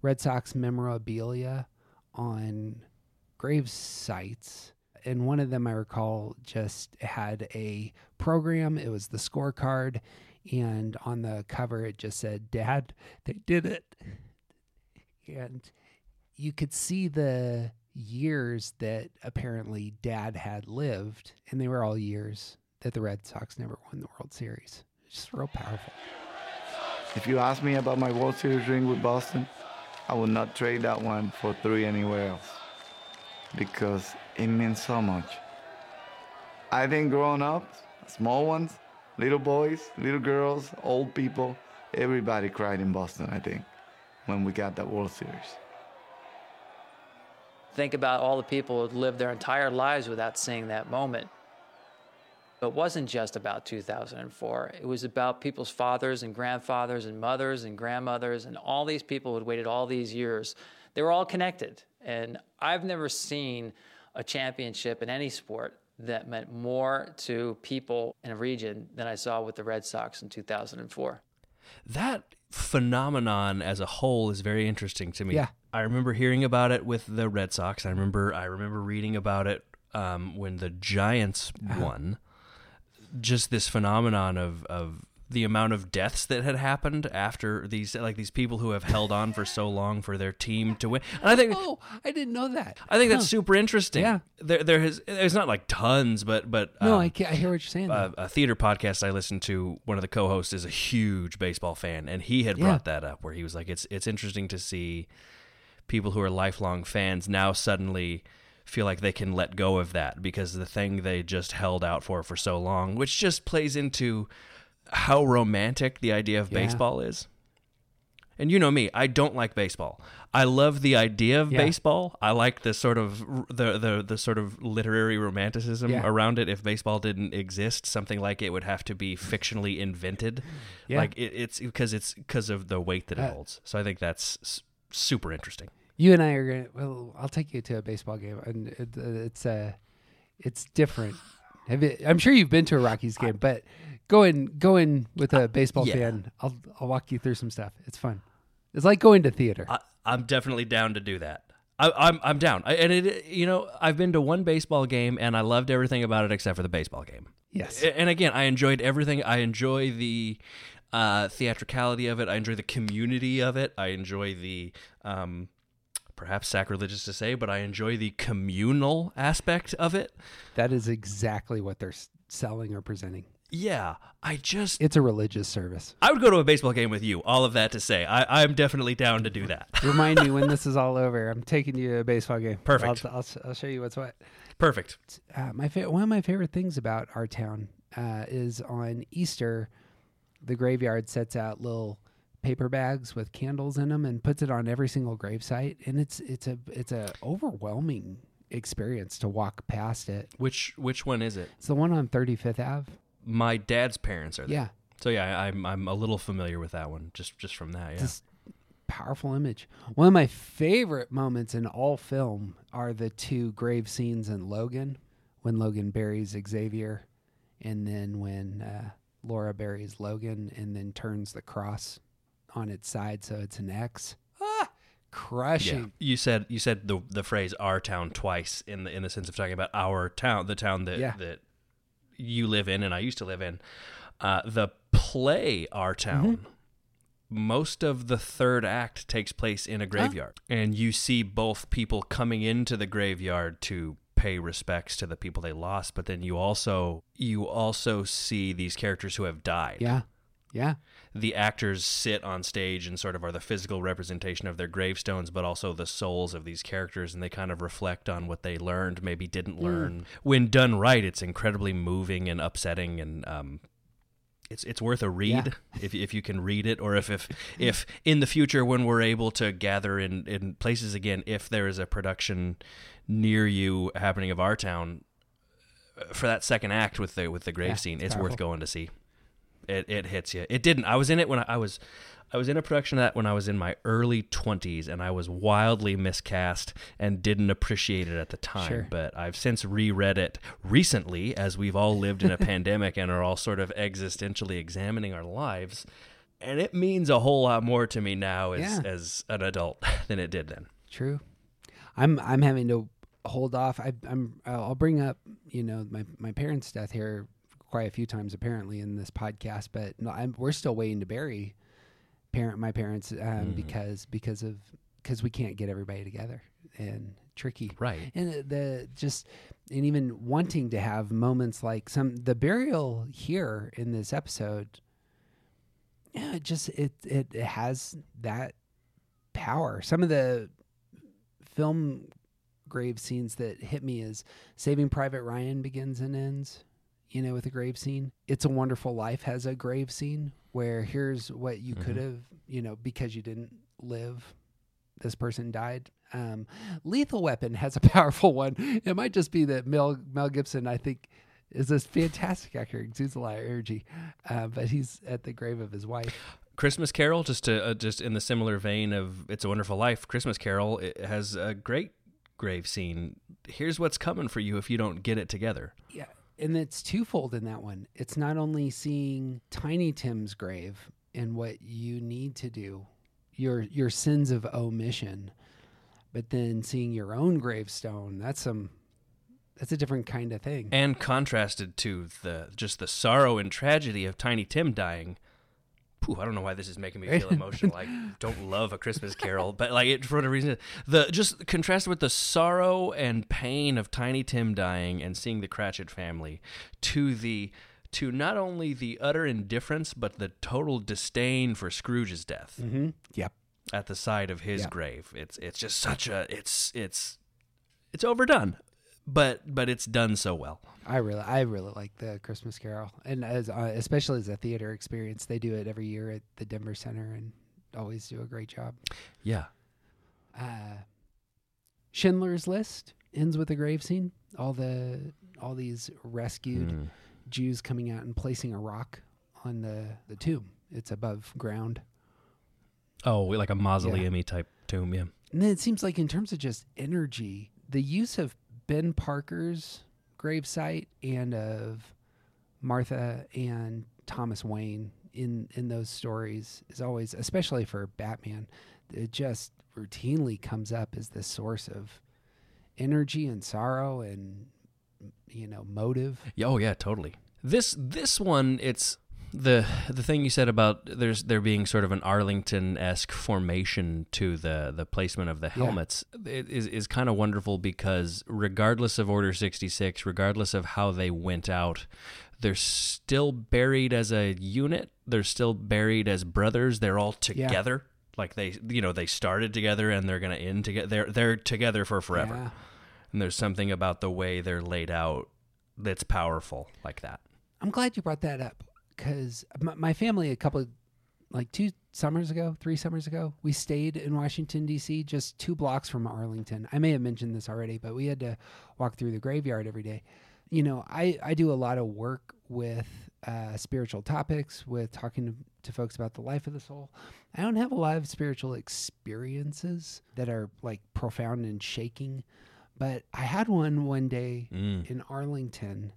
Red Sox memorabilia on grave sites. And one of them I recall just had a program. It was the scorecard. And on the cover, it just said, Dad, they did it. And you could see the years that apparently Dad had lived. And they were all years that the Red Sox never won the World Series. It's just real powerful. If you ask me about my World Series ring with Boston, I would not trade that one for three anywhere else because it means so much. I think growing up, small ones, little boys, little girls, old people, everybody cried in Boston, I think, when we got that World Series. Think about all the people who lived their entire lives without seeing that moment. It wasn't just about 2004. It was about people's fathers and grandfathers and mothers and grandmothers and all these people who had waited all these years. They were all connected. And I've never seen a championship in any sport that meant more to people in a region than I saw with the Red Sox in 2004. That phenomenon as a whole is very interesting to me. Yeah. I remember hearing about it with the Red Sox. I remember I remember reading about it um, when the Giants won. Just this phenomenon of of the amount of deaths that had happened after these like these people who have held on for so long for their team to win. And I think Oh, I didn't know that. I think that's Huh. super interesting. Yeah. There there has there's not like tons, but but No, um, I, I hear what you're saying. a, a theater podcast I listened to, one of the co-hosts is a huge baseball fan, and he had Yeah. brought that up where he was like, "It's it's interesting to see people who are lifelong fans now suddenly feel like they can let go of that because the thing they just held out for for so long, which just plays into how romantic the idea of Yeah. baseball is." And you know me, I don't like baseball. I love the idea of Yeah. baseball. I like the sort of the the the sort of literary romanticism Yeah. around it. If baseball didn't exist, something like it would have to be fictionally invented. Yeah. Like it, it's because it's because of the weight that it Uh, holds. So I think that's s- super interesting. You and I are gonna. Well, I'll take you to a baseball game, and it, it's uh, it's different. Have you, I'm sure you've been to a Rockies game, but going going with a baseball yeah. fan, I'll I'll walk you through some stuff. It's fun. It's like going to theater. I, I'm definitely down to do that. I, I'm I'm down. I, and it you know I've been to one baseball game and I loved everything about it except for the baseball game. yes. And again, I enjoyed everything. I enjoy the uh, theatricality of it. I enjoy the community of it. I enjoy the um, perhaps sacrilegious to say, but I enjoy the communal aspect of it. That is exactly what they're selling or presenting. Yeah, I just It's a religious service. I would go to a baseball game with you. All of that to say, I, I'm definitely down to do that. <laughs> Remind me when this <laughs> is all over. I'm taking you to a baseball game. Perfect. I'll, I'll, I'll show you what's what. Perfect. uh, my fa- one of my favorite things about our town uh, is on Easter, the graveyard sets out little paper bags with candles in them and puts it on every single gravesite, and it's it's a it's a overwhelming experience to walk past it. Which which one is it? It's the one on 35th Ave. My dad's parents are there. Yeah. So yeah, I'm I'm a little familiar with that one just just from that. Yeah. Powerful image. One of my favorite moments in all film are the two grave scenes in Logan when Logan buries Xavier, and then when uh, Laura buries Logan and then turns the cross on its side so it's an X. Ah, crushing. You said you said the the phrase "our town" twice in the in the sense of talking about our town, the town that Yeah. that you live in and I used to live in. Uh, the play "Our Town." Mm-hmm. Most of the third act takes place in a graveyard, and you see both people coming into the graveyard to pay respects to the people they lost, but then you also you also see these characters who have died Yeah. Yeah. the actors sit on stage and sort of are the physical representation of their gravestones, but also the souls of these characters, and they kind of reflect on what they learned, maybe didn't Mm. learn. When done right, it's incredibly moving and upsetting, and um, it's it's worth a read if if you can read it, or if if if in the future when we're able to gather in in places again, if there is a production near you happening of our town uh, for that second act with the with the grave Yeah, scene, it's it's worth going to see. It it hits you. It didn't. I was in it when I, I was I was in a production of that when I was in my early 20s and I was wildly miscast and didn't appreciate it at the time. Sure. But I've since reread it recently as we've all lived in a <laughs> pandemic and are all sort of existentially examining our lives. And it means a whole lot more to me now as, Yeah. as an adult <laughs> than it did then. True. I'm I'm having to hold off. I, I'm I'll bring up you know my my parents' death here quite a few times apparently in this podcast, but no, I'm, we're still waiting to bury parent my parents um, Mm. because because of because we can't get everybody together and tricky Right. and the- the just and even wanting to have moments like some the burial here in this episode yeah it just it it, it has that power some of the film grave scenes that hit me is saving private ryan begins and ends you know with a grave scene it's a wonderful life has a grave scene where here's what you could have you know because you didn't live this person died. Um, lethal weapon has a <laughs> powerful one. It might just be that mel mel gibson i think is this fantastic actor. Exudes a lot of energy uh, but he's at the grave of his wife. Christmas Carol, just to uh, just in the similar vein of "It's a Wonderful Life," Christmas Carol it has a great grave scene. Here's what's coming for you if you don't get it together. Yeah, and it's twofold in that one. It's not only seeing Tiny Tim's grave and what you need to do, your your sins of omission, but then seeing your own gravestone. That's some that's a different kind of thing. and contrasted to the just the sorrow and tragedy of Tiny Tim dying. I don't know why this is making me <laughs> feel emotional. I don't love a Christmas Carol, but like it for whatever reason, the just contrasted with the sorrow and pain of Tiny Tim dying and seeing the Cratchit family, to the to not only the utter indifference but the total disdain for Scrooge's death Mm-hmm. Yep. at the side of his Yep. grave. It's it's just such a it's it's it's overdone, but but it's done so well. I really, I really like the Christmas Carol, and as uh, especially as a theater experience, they do it every year at the Denver Center, and always do a great job. Yeah. Uh, Schindler's List ends with a grave scene. All the all these rescued Mm. Jews coming out and placing a rock on the the tomb. It's above ground. Oh, like a mausoleum type tomb, yeah. And then it seems like in terms of just energy, the use of Ben Parker's gravesite and of Martha and Thomas Wayne in in those stories is always, especially for Batman, it just routinely comes up as this source of energy and sorrow and you know motive. Oh yeah, totally. This this one, it's the the thing you said about there's there being sort of an Arlington esque formation to the the placement of the Yeah. helmets it is is kind of wonderful because regardless of Order sixty six, regardless of how they went out, they're still buried as a unit. They're still buried as brothers. They're all Yeah. together. Like they, you know, they started together and they're gonna end together. They're they're together for forever. Yeah. And there's something about the way they're laid out that's powerful like that. I'm glad you brought that up because my, my family, a couple, like two summers ago, three summers ago, we stayed in Washington, D.C., just two blocks from Arlington. I may have mentioned this already, but we had to walk through the graveyard every day. You know, I, I do a lot of work with uh, spiritual topics, with talking to, to folks about the life of the soul. I don't have a lot of spiritual experiences that are like profound and shaking, But I had one one day Mm. in Arlington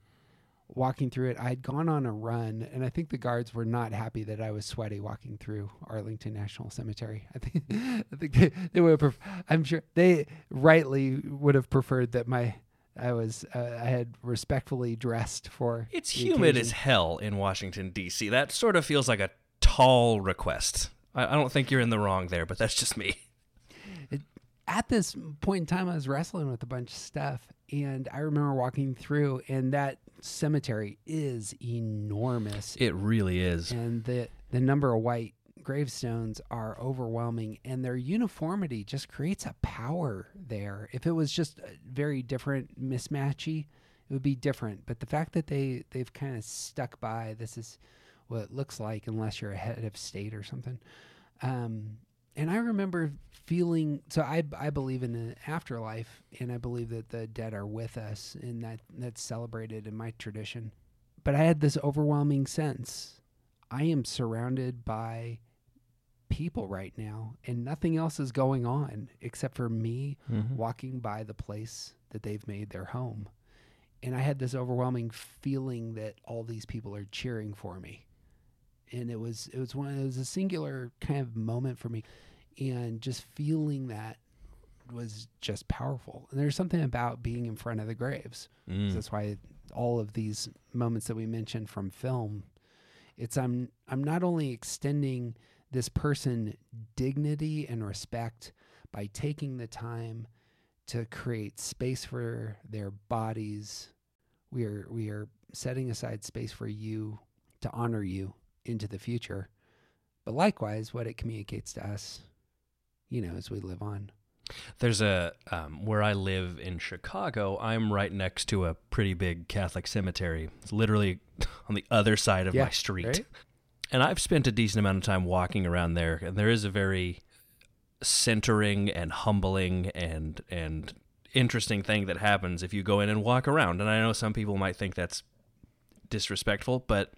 walking through it. I had gone on a run, and I think the guards were not happy that I was sweaty walking through Arlington National Cemetery. <laughs> I think, I think they, they would have. Pref- I'm sure they rightly would have preferred that my I was uh, I had respectfully dressed for. It's humid occasion. as hell in Washington D.C. That sort of feels like a tall request. I, I don't think you're in the wrong there, but that's just me. at this point in time, I was wrestling with a bunch of stuff, and I remember walking through, and that cemetery is enormous, It really is. and the the number of white gravestones are overwhelming, and their uniformity just creates a power there. If it was just very different, mismatchy, it would be different. But the fact that they they've kind of stuck by this is what it looks like, unless you're a head of state or something. Um, and I remember feeling so I I believe in an afterlife and I believe that the dead are with us and that that's celebrated in my tradition. But I had this overwhelming sense I am surrounded by people right now and nothing else is going on except for me Mhm. walking by the place that they've made their home. And I had this overwhelming feeling that all these people are cheering for me and it was it was one it was a singular kind of moment for me. And just feeling that was just powerful. And there's something about being in front of the graves. Mm. that's why all of these moments that we mentioned from film it's i'm i'm not only extending this person dignity and respect by taking the time to create space for their bodies we are we are setting aside space for you to honor you into the future but likewise what it communicates to us you know as we live on There's a um, where I live in Chicago. I'm right next to a pretty big Catholic cemetery. It's literally <laughs> on the other side of Yeah, my street, right. and I've spent a decent amount of time walking around there. And there is a very centering and humbling and and interesting thing that happens if you go in and walk around. And I know some people might think that's disrespectful, but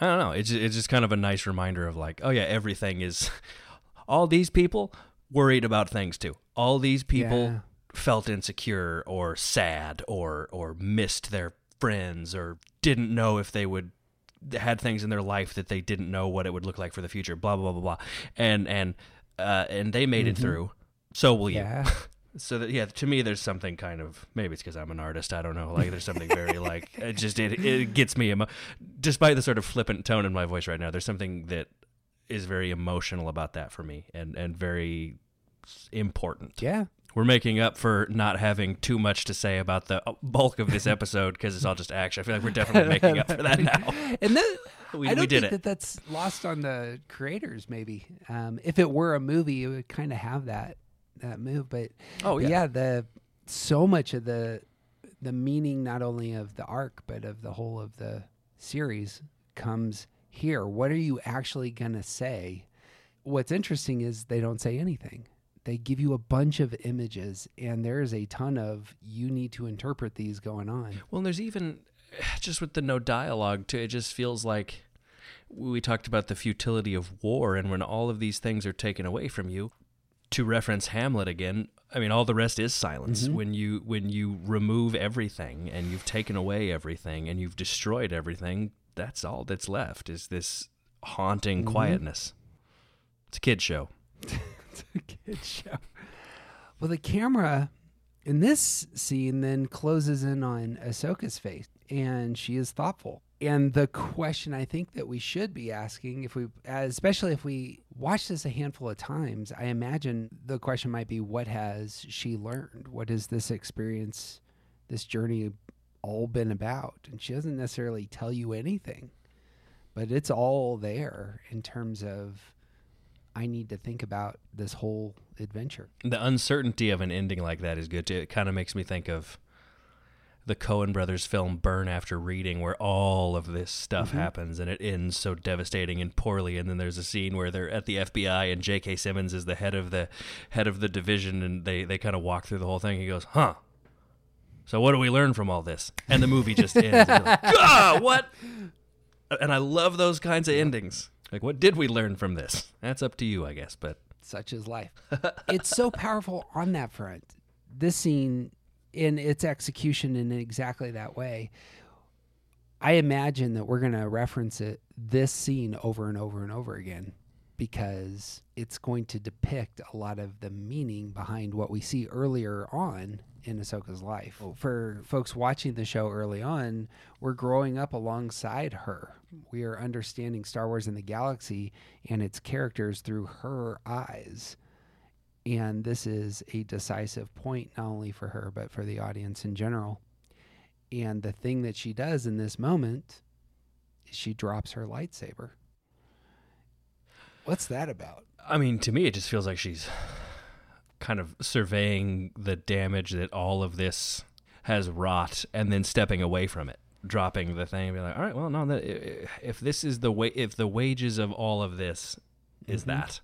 I don't know. It's it's just kind of a nice reminder of like, oh yeah, everything is. <laughs> All these people worried about things too. All these people Yeah. felt insecure or sad or or missed their friends or didn't know if they would had things in their life that they didn't know what it would look like for the future. Blah blah blah blah, blah. and and uh, and they made it Mhm. through. So will you. <laughs> So that yeah, to me, there's something kind of maybe it's because I'm an artist. I don't know. Like there's something very <laughs> like it just it it gets me emo- despite the sort of flippant tone in my voice right now. There's something that is very emotional about that for me and and very important. Yeah. We're making up for not having too much to say about the bulk of this <laughs> episode because it's all just action. I feel like we're definitely making up for that <laughs> now. and then We- I don't did think it. that that's lost on the creators. Maybe um, if it were a movie, it would kind of have that that move. But Oh, but yeah. the so much of the the meaning not only of the arc but of the whole of the series comes here. What are you actually gonna say? What's interesting is they don't say anything. They give you a bunch of images, and there is a ton of you need to interpret these going on. Well, there's even <sighs> just with the no dialogue too. It just feels like we talked about the futility of war, and when all of these things are taken away from you. To reference Hamlet again, I mean, all the rest is silence. Mhm. When you when you remove everything and you've taken away everything and you've destroyed everything, that's all that's left is this haunting Mhm. quietness. It's a kid show. <laughs> it's a kid show. Well, the camera in this scene then closes in on Ahsoka's face, and she is thoughtful. And the question I think that we should be asking, if we, especially if we watch this a handful of times, I imagine the question might be, what has she learned? What has this experience, this journey, all been about? And she doesn't necessarily tell you anything, but it's all there in terms of I need to think about this whole adventure. The uncertainty of an ending like that is good too. It kind of makes me think of the Coen brothers film Burn After Reading, where all of this stuff Mhm. happens and it ends so devastating and poorly. And then there's a scene where they're at the FBI and J.K. Simmons is the head of the head of the division, and they they kind of walk through the whole thing. He goes, "Huh." So what do we learn from all this? And the movie just ends. Like, ah, what? And I love those kinds of endings. Like, what did we learn from this? That's up to you, I guess. But Such is life. <laughs> it's so powerful on that front. This scene in its execution in exactly that way. I imagine that we're going to reference it this scene over and over and over again because it's going to depict a lot of the meaning behind what we see earlier on in Ahsoka's life. Oh. For folks watching the show early on, we're growing up alongside her. We are understanding Star Wars and the Galaxy and its characters through her eyes. And this is a decisive point, not only for her, but for the audience in general. And the thing that she does in this moment is she drops her lightsaber. What's that about? I mean, to me, it just feels like she's kind of surveying the damage that all of this has wrought and then stepping away from it dropping the thing and be like all right well no that if this is the way if the wages of all of this is mm-hmm. that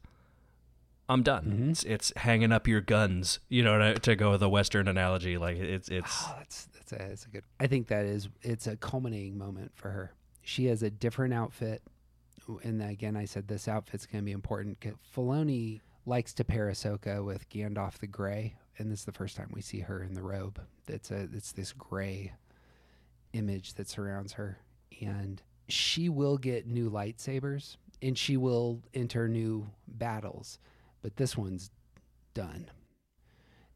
i'm done. Mm-hmm. it's, it's hanging up your guns you know to, to go with a western analogy. Like it's it's oh, that's that's a, that's a good i think that is it's a culminating moment for her. She has a different outfit. And again i said this outfit's going to be important. Filoni likes to pair Ahsoka with Gandalf the Grey, and this is the first time we see her in the robe. It's a it's this gray image that surrounds her, and she will get new lightsabers and she will enter new battles, but this one's done.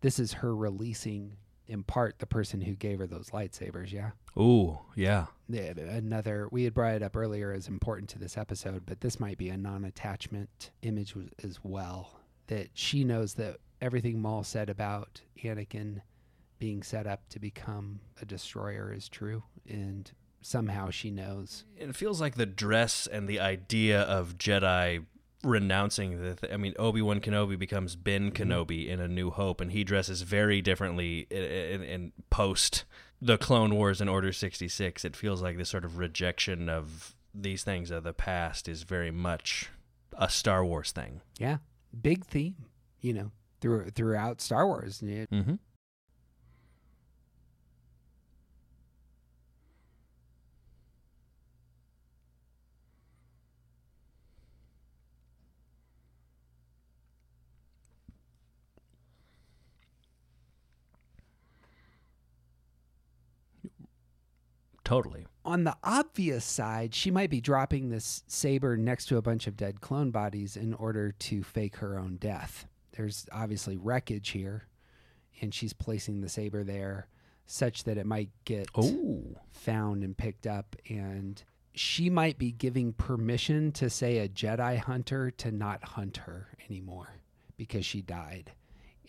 This is her releasing in part the person who gave her those lightsabers, yeah. Ooh, yeah. Another we had brought it up earlier as important to this episode, but this might be a non-attachment image as well. That she knows that everything Maul said about Anakin being set up to become a destroyer is true, and somehow she knows. It feels like the dress and the idea of Jedi renouncing the. Th- I mean, Obi Wan Kenobi becomes Ben mm-hmm. Kenobi in A New Hope, and he dresses very differently in, in, in, post the Clone Wars and Order sixty six. It feels like this sort of rejection of these things of the past is very much a Star Wars thing. Yeah, big theme, you know, through throughout Star Wars. Mm-hmm. Totally. On the obvious side, she might be dropping this saber next to a bunch of dead clone bodies in order to fake her own death. There's obviously wreckage here, and she's placing the saber there such that it might get Ooh. found and picked up. And she might be giving permission to, say, a Jedi hunter to not hunt her anymore because she died.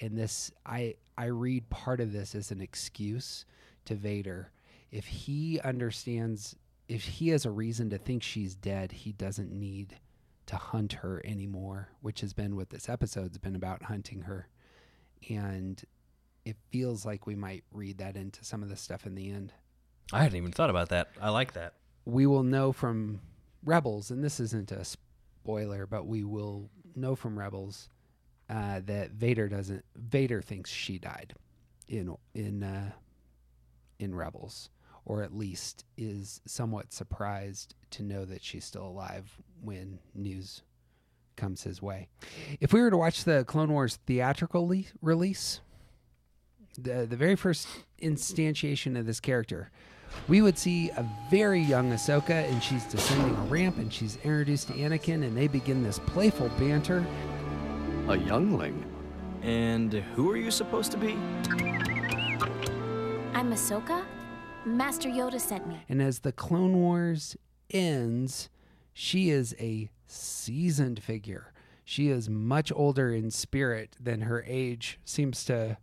And this, I, I read part of this as an excuse to Vader if he understands if he has a reason to think she's dead, he doesn't need to hunt her anymore, which has been what this episode's been about hunting her. And it feels like we might read that into some of the stuff in the end. I hadn't even thought about that. I like that. We will know from Rebels, and this isn't a spoiler, but we will know from Rebels uh, that Vader doesn't. Vader thinks she died in in uh, in Rebels or at least is somewhat surprised to know that she's still alive when news comes his way. If we were to watch the Clone Wars theatrical le- release, the the very first instantiation of this character, we would see a very young Ahsoka, and she's descending a ramp, and she's introduced to Anakin, and they begin this playful banter. A youngling. And who are you supposed to be? I'm Ahsoka. Master Yoda sent me. And as the Clone Wars ends, she is a seasoned figure. She is much older in spirit than her age seems to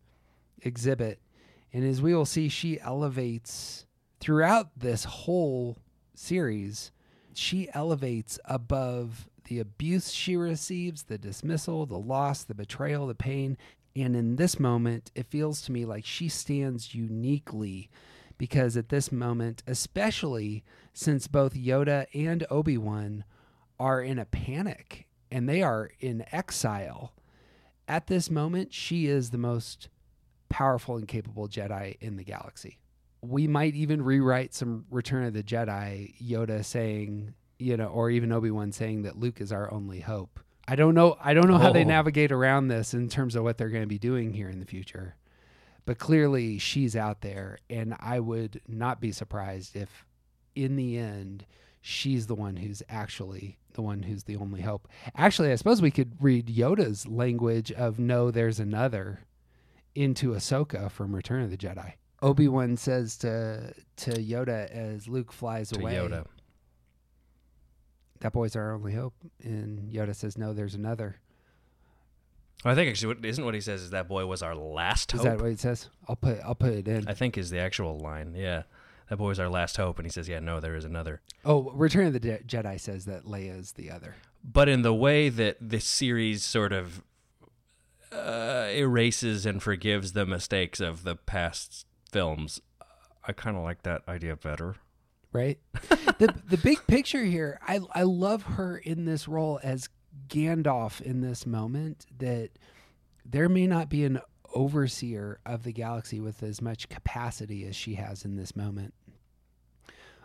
exhibit. And as we will see, she elevates throughout this whole series. She elevates above the abuse she receives, the dismissal, the loss, the betrayal, the pain. And in this moment, it feels to me like she stands uniquely because at this moment, especially since both Yoda and Obi Wan are in a panic and they are in exile, at this moment, she is the most powerful and capable Jedi in the galaxy. We might even rewrite some Return of the Jedi, Yoda saying, you know, or even Obi Wan saying that Luke is our only hope. I don't know. I don't know oh. how they oh. navigate around this in terms of what they're going to be doing here in the future. But clearly, she's out there, and I would not be surprised if, in the end, she's the one who's actually the one who's the only hope. Actually, I suppose we could read Yoda's language of "No, there's another" into Ahsoka from Return of the Jedi. Obi Wan says to to Yoda as Luke flies To away, Yoda. "That boy's our only hope." And Yoda says, "No, there's another." I think actually, what, isn't what he says is that boy was our last hope. Is that what it says? I'll put I'll put it in. I think is the actual line. Yeah, that boy was our last hope, and he says, "Yeah, no, there is another." Oh, Return of the Je- Jedi says that Leia is the other. But in the way that this series sort of uh, erases and forgives the mistakes of the past films, I kind of like that idea better. right? <laughs> the the big picture here, I I love her in this role as Gandalf in this moment that there may not be an overseer of the galaxy with as much capacity as she has in this moment.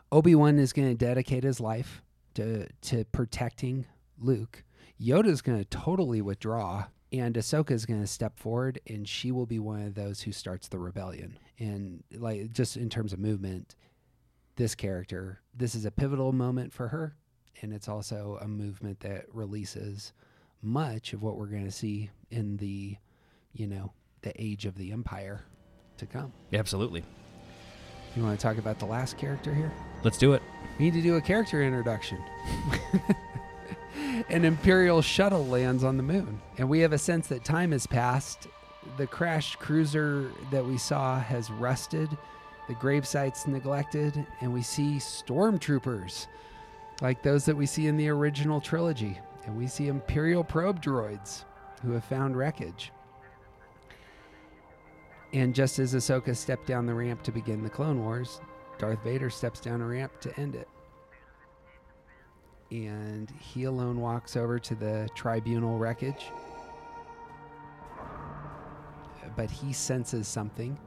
Obi-Wan is going to dedicate his life to to protecting Luke. Yoda's going to totally withdraw and Ahsoka is going to step forward and she will be one of those who starts the rebellion. And like just in terms of movement, this character, this is a pivotal moment for her. And it's also a movement that releases much of what we're going to see in the, you know, the age of the Empire to come. Yeah, absolutely. You want to talk about the last character here? Let's do it. We need to do a character introduction. <laughs> An Imperial shuttle lands on the moon, and we have a sense that time has passed. The crashed cruiser that we saw has rusted, the gravesite's neglected, and we see stormtroopers like those that we see in the original trilogy. And we see Imperial probe droids who have found wreckage. And just as Ahsoka stepped down the ramp to begin the Clone Wars, Darth Vader steps down a ramp to end it. And he alone walks over to the tribunal wreckage. But he senses something.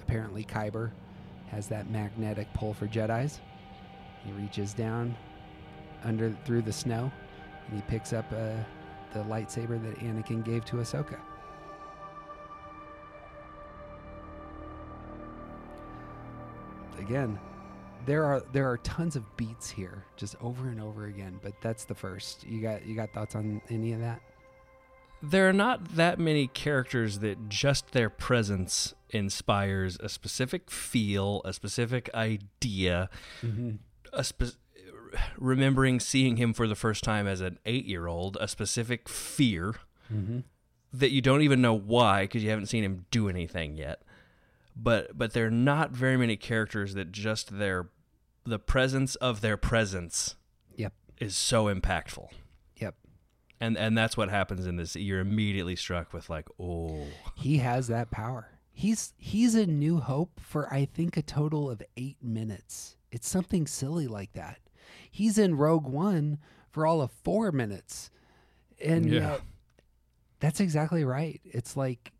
Apparently, Kyber has that magnetic pull for Jedi's. He reaches down under through the snow and he picks up uh, the lightsaber that Anakin gave to Ahsoka. Again, there are there are tons of beats here, just over and over again. But that's the first. You got you got thoughts on any of that? There are not that many characters that just their presence inspires a specific feel, a specific idea, Mhm. a spe- remembering seeing him for the first time as an eight-year-old, a specific fear Mhm. that you don't even know why because you haven't seen him do anything yet. But but there are not very many characters that just their the presence of their presence Yep. is so impactful. Yep. And and that's what happens in this. You're immediately struck with like, oh, He has that power. He's he's a new hope for I think a total of eight minutes. It's something silly like that. He's in Rogue One for all of four minutes, and Yeah. know, that's exactly right. It's like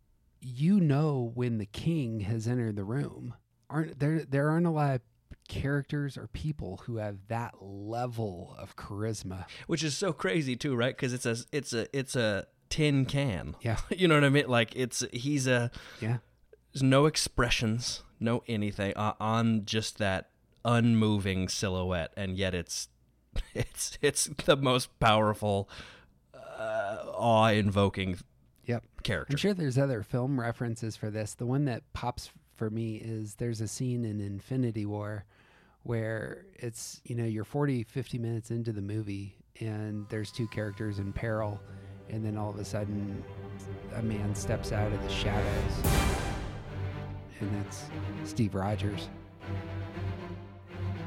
you know when the king has entered the room. Aren't there? There aren't a lot of characters or people who have that level of charisma. which is so crazy too, right? Because it's a it's a it's a tin can. Yeah. <laughs> you know what I mean. Like it's he's a Yeah. There's no expressions, no anything uh, on just that unmoving silhouette, and yet it's <laughs> it's it's the most powerful, uh, awe-invoking Yep. character. I'm sure there's other film references for this. The one that pops for me is there's a scene in Infinity War where it's, you know, you're 40, 50 minutes into the movie and there's two characters in peril and then all of a sudden a man steps out of the shadows and it's Steve Rogers.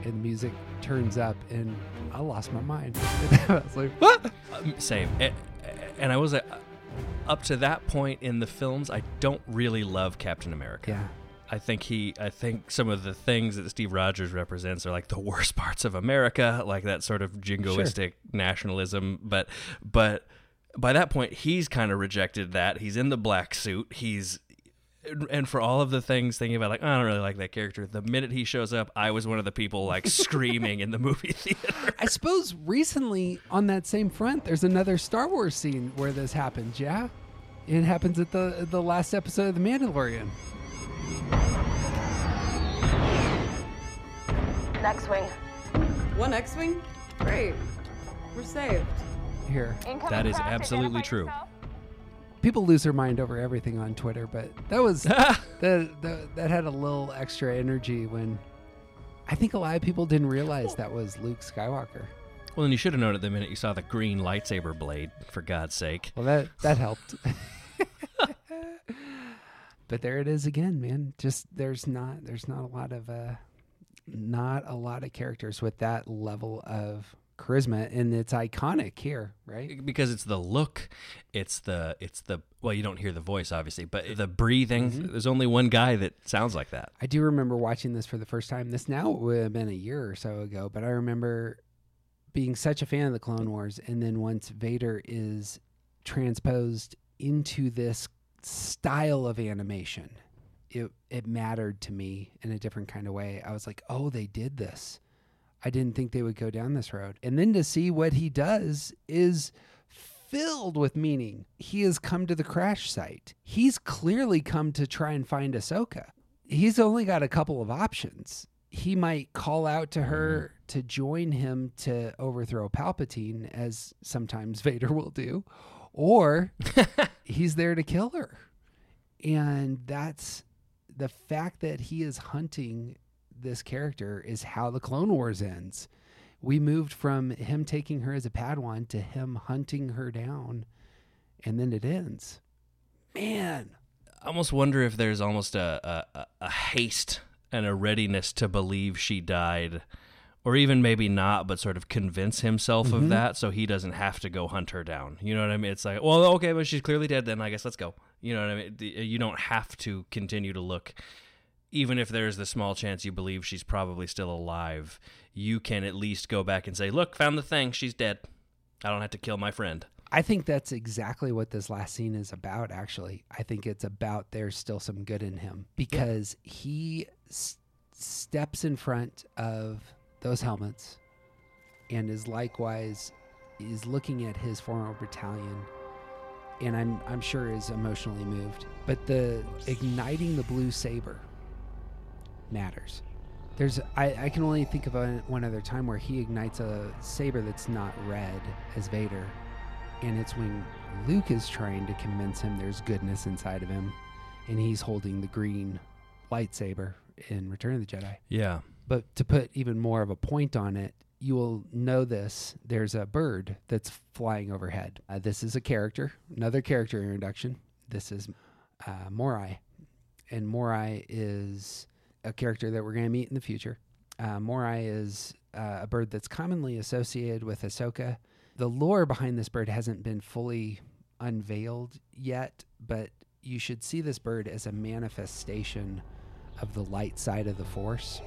And the music turns up and I lost my mind. <laughs> I was like, what? Um, same. A- And I was uh, up to that point in the films. I don't really love Captain America. Yeah. I think he. I think some of the things that Steve Rogers represents are like the worst <laughs> parts of America, like that sort of jingoistic nationalism. But, but by that point, he's kind of rejected that. He's in the black suit. He's. And for all of the things thinking about, like, "Oh, I don't really like that character. The minute he shows up, I was one of the people like <laughs> screaming in the movie theater. I suppose recently on that same front, there's another Star Wars scene where this happens. Yeah, it happens at the the last episode of The Mandalorian. Next wing. One X-wing? Great. We're saved. Here. That is absolutely true. People lose their mind over everything on Twitter, but that was <laughs> that, that that had a little extra energy when I think a lot of people didn't realize that was Luke Skywalker. Well, then you should have known it the minute you saw the green lightsaber blade. For God's sake. Well, that that helped. <laughs> <laughs> but there it is again, man. Just there's not there's not a lot of uh not a lot of characters with that level of charisma and it's iconic here, right? Because it's the look, it's the it's the well, you don't hear the voice obviously, but the breathing. Mm-hmm. There's only one guy that sounds like that. I do remember watching this for the first time. This now would have been a year or so ago, but I remember being such a fan of the Clone Wars, and then once Vader is transposed into this style of animation, it it mattered to me in a different kind of way. I was like, oh, they did this. I didn't think they would go down this road. And then to see what he does is filled with meaning. He has come to the crash site. He's clearly come to try and find Ahsoka. He's only got a couple of options. He might call out to her mm-hmm. to join him to overthrow Palpatine, as sometimes <laughs> Vader will do, or <laughs> he's there to kill her. And that's the fact that he is hunting this character is how the Clone Wars ends. We moved from him taking her as a Padawan to him hunting her down, and then it ends. Man, I almost wonder if there's almost a, a, a haste and a readiness to believe she died, or even maybe not, but sort of convince himself Mhm. of that so he doesn't have to go hunt her down. You know what I mean? It's like, well, okay, but she's clearly dead. Then I guess let's go. You know what I mean? You don't have to continue to look. Even if there's the small chance you believe she's probably still alive, you can at least go back and say, "Look, found the thing. She's dead. I don't have to kill my friend." I think that's exactly what this last scene is about, actually. I think it's about there's still some good in him because he s- steps in front of those helmets and is likewise is looking at his former battalion and I'm I'm sure is emotionally moved. But the igniting the blue saber matters. There's I, I can only think of a, one other time where he ignites a saber that's not red as Vader, and it's when Luke is trying to convince him there's goodness inside of him, and he's holding the green lightsaber in Return of the Jedi. Yeah. But to put even more of a point on it, you will know this. There's a bird that's flying overhead. Uh, this is a character, another character introduction. This is uh, Morai. And Morai is a character that we're going to meet in the future. Uh, Morai is uh, a bird that's commonly associated with Ahsoka. The lore behind this bird hasn't been fully unveiled yet, but you should see this bird as a manifestation of the light side of the Force.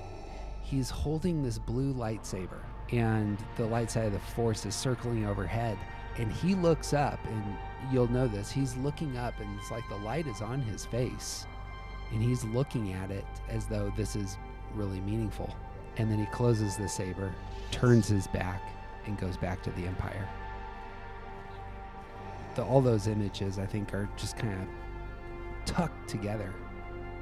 He's holding this blue lightsaber, and the light side of the Force is circling overhead. And he looks up, and you'll know this. He's looking up, and it's like the light is on his face, and he's looking at it as though this is really meaningful. And then he closes the saber, turns his back, and goes back to the Empire. The, all those images, I think, are just kind of tucked together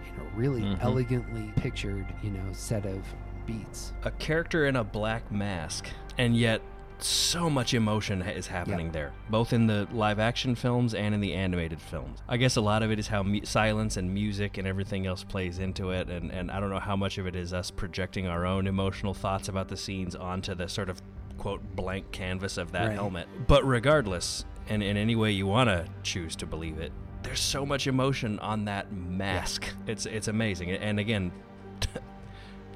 in a really Mhm. elegantly pictured, you know, set of beats. a character in a black mask, and yet so much emotion is happening there, both in the live action films and in the animated films. I guess a lot of it is how mu- silence and music and everything else plays into it, and, and I don't know how much of it is us projecting our own emotional thoughts about the scenes onto the sort of quote blank canvas of that Right. helmet. But regardless, and in any way you want to choose to believe it, there's so much emotion on that mask. It's it's amazing, and again. <laughs>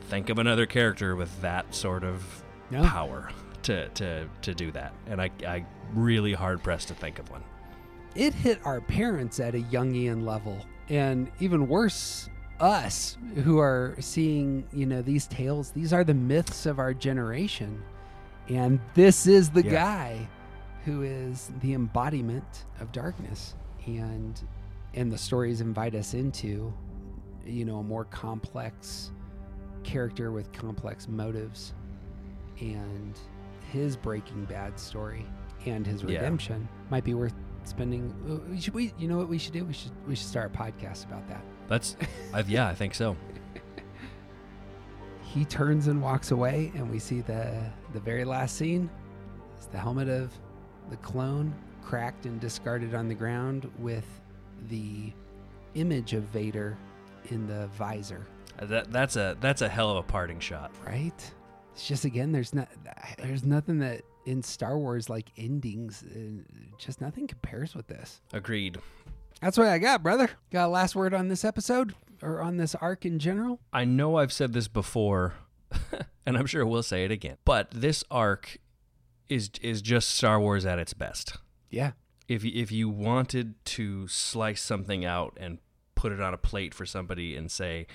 think of another character with that sort of Yeah. power to, to to do that. And I, I really hard pressed to think of one. It hit our parents at a Jungian level, and even worse, us who are seeing, you know, these tales. These are the myths of our generation, and this is the Yeah. guy who is the embodiment of darkness, and and the stories invite us into, you know, a more complex character with complex motives, and his Breaking Bad story and his Yeah. redemption might be worth spending. uh, We should we you know what we should do? We should we should start a podcast about that. That's, I, yeah, I think so. <laughs> He turns and walks away, and we see the the very last scene. is the helmet of the clone cracked and discarded on the ground with the image of Vader in the visor. Uh, That that's a that's a hell of a parting shot. Right? It's just again, there's not there's nothing that in Star Wars like endings, uh, just nothing compares with this. Agreed. That's what I got, brother. Got a last word on this episode or on this arc in general? I know I've said this before, <laughs> and I'm sure we'll say it again. But this arc is is just Star Wars at its best. Yeah. If if you wanted to slice something out and put it on a plate for somebody and say,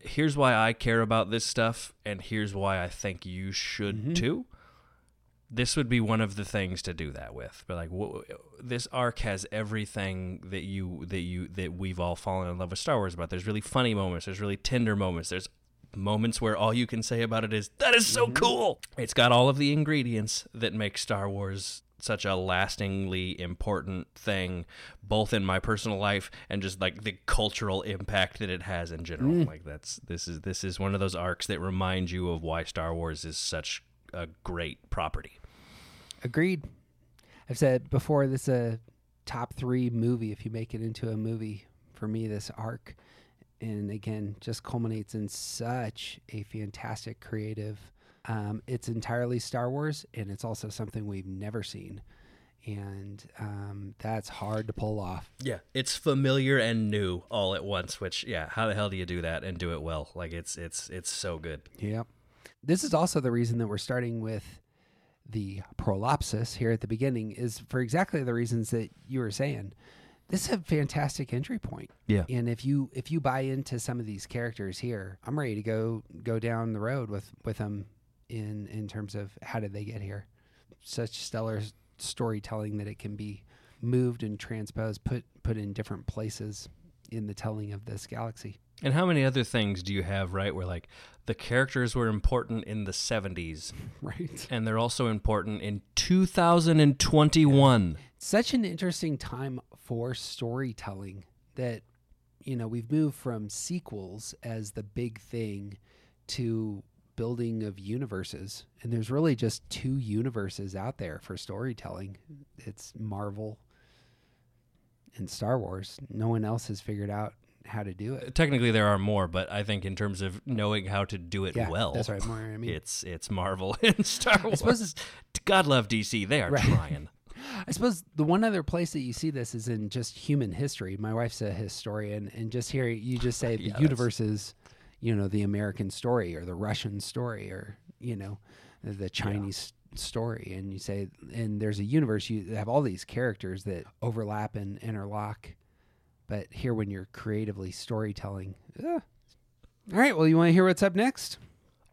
"Here's why I care about this stuff, and here's why I think you should mm-hmm. too," this would be one of the things to do that with. But like, wh- this arc has everything that you that you that we've all fallen in love with Star Wars about. There's really funny moments. There's really tender moments. There's moments where all you can say about it is that is so mm-hmm. cool. It's got all of the ingredients that make Star Wars such a lastingly important thing both in my personal life and just like the cultural impact that it has in general Mm. like that's this is this is one of those arcs that remind you of why Star Wars is such a great property Agreed. I've said before this is a top three movie if you make it into a movie for me this arc. And again, just culminates in such a fantastic creative. Um, it's entirely Star Wars, and it's also something we've never seen, and um, that's hard to pull off. Yeah, it's familiar and new all at once. Which, yeah, how the hell do you do that and do it well? Like it's it's it's so good. Yeah, This is also the reason that we're starting with the prolapsus here at the beginning is for exactly the reasons that you were saying. This is a fantastic entry point. Yeah. And if you if you buy into some of these characters here, I'm ready to go go down the road with with them in in terms of how did they get here. Such stellar storytelling that it can be moved and transposed, put put in different places in the telling of this galaxy. And how many other things do you have, right? Where like the characters were important in the 70s. <laughs> Right. And they're also important in 2021. such an interesting time for storytelling that you know we've moved from sequels as the big thing to building of universes and there's really just two universes out there for storytelling it's marvel and star wars no one else has figured out how to do it Technically there are more, but I think in terms of knowing how to do it Yeah, well, that's right, more, I mean- it's it's Marvel <laughs> and Star Wars. suppose it's- God love DC, they are Right. trying. <laughs> I suppose the one other place that you see this is in just human history. My wife's a historian, and just here you just say <laughs> Yeah, the that's- universe is, you know, the American story or the Russian story or you know, the Chinese story, and you say, and there's a universe. You have all these characters that overlap and interlock, but here when you're creatively storytelling, all right. Well, you want to hear what's up next?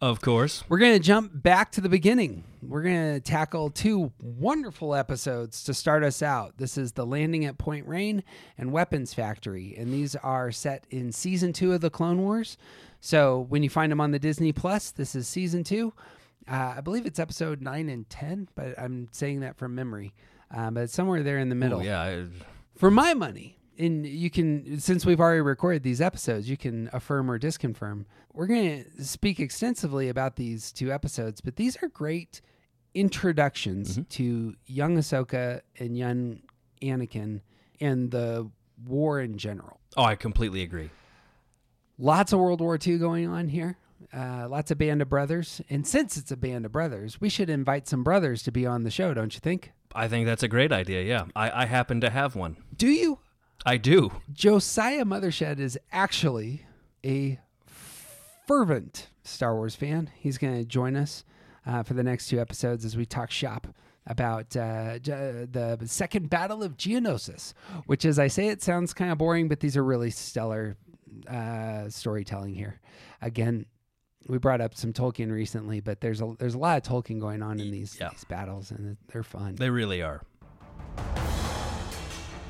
Of course. We're going to jump back to the beginning. We're going to tackle two wonderful episodes to start us out. This is The Landing at Point Rain and Weapons Factory. And these are set in season two of The Clone Wars. So when you find them on the Disney Plus, this is season two. Uh, I believe it's episode nine and 10, but I'm saying that from memory. Um, but it's somewhere there in the middle. Oh, yeah. I- For my money, and you can, since we've already recorded these episodes, you can affirm or disconfirm. We're going to speak extensively about these two episodes, but these are great introductions to young Ahsoka and young Anakin and the war in general. Oh, I completely agree. Lots of World War II going on here. Uh, lots of band of brothers. And since it's a band of brothers, we should invite some brothers to be on the show, don't you think? I think that's a great idea. Yeah. I, I happen to have one. Do you? I do. Josiah Mothershed is actually a fervent Star Wars fan. He's going to join us uh, for the next two episodes as we talk shop about uh, J- the second battle of Geonosis, which, as I say, it sounds kind of boring, but these are really stellar uh, storytelling here. Again, we brought up some Tolkien recently, but there's a there's a lot of Tolkien going on in these these battles, and they're fun. They really are.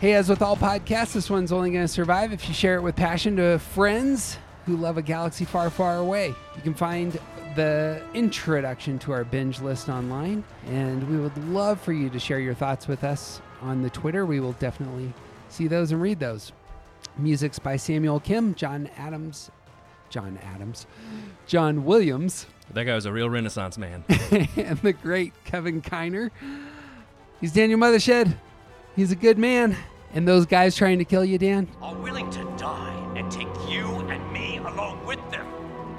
Hey, as with all podcasts, this one's only going to survive if you share it with passion to friends who love a galaxy far, far away. You can find the introduction to our binge list online, and we would love for you to share your thoughts with us on the Twitter, we will definitely see those and read those. Music's by Samuel Kim, John Adams, John Adams, John Williams, That guy was a real Renaissance man. <laughs> and the great Kevin Kiner. He's Daniel Mothershed. He's a good man. And those guys trying to kill you, Dan, Are willing to die and take you and me along with them.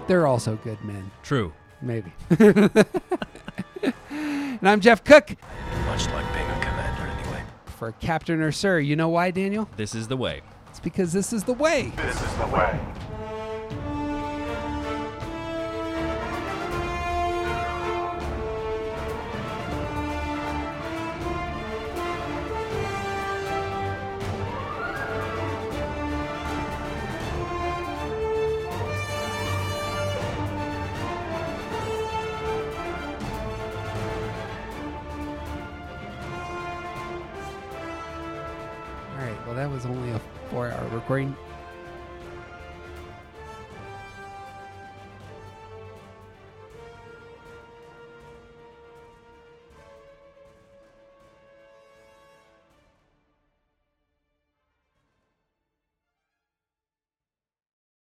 they're also good men. True. Maybe. <laughs> and I'm Jeff Cook Much like being a commander, anyway. for Captain or Sir. You know why, Daniel? This is the way. It's because this is the way. This is the way. All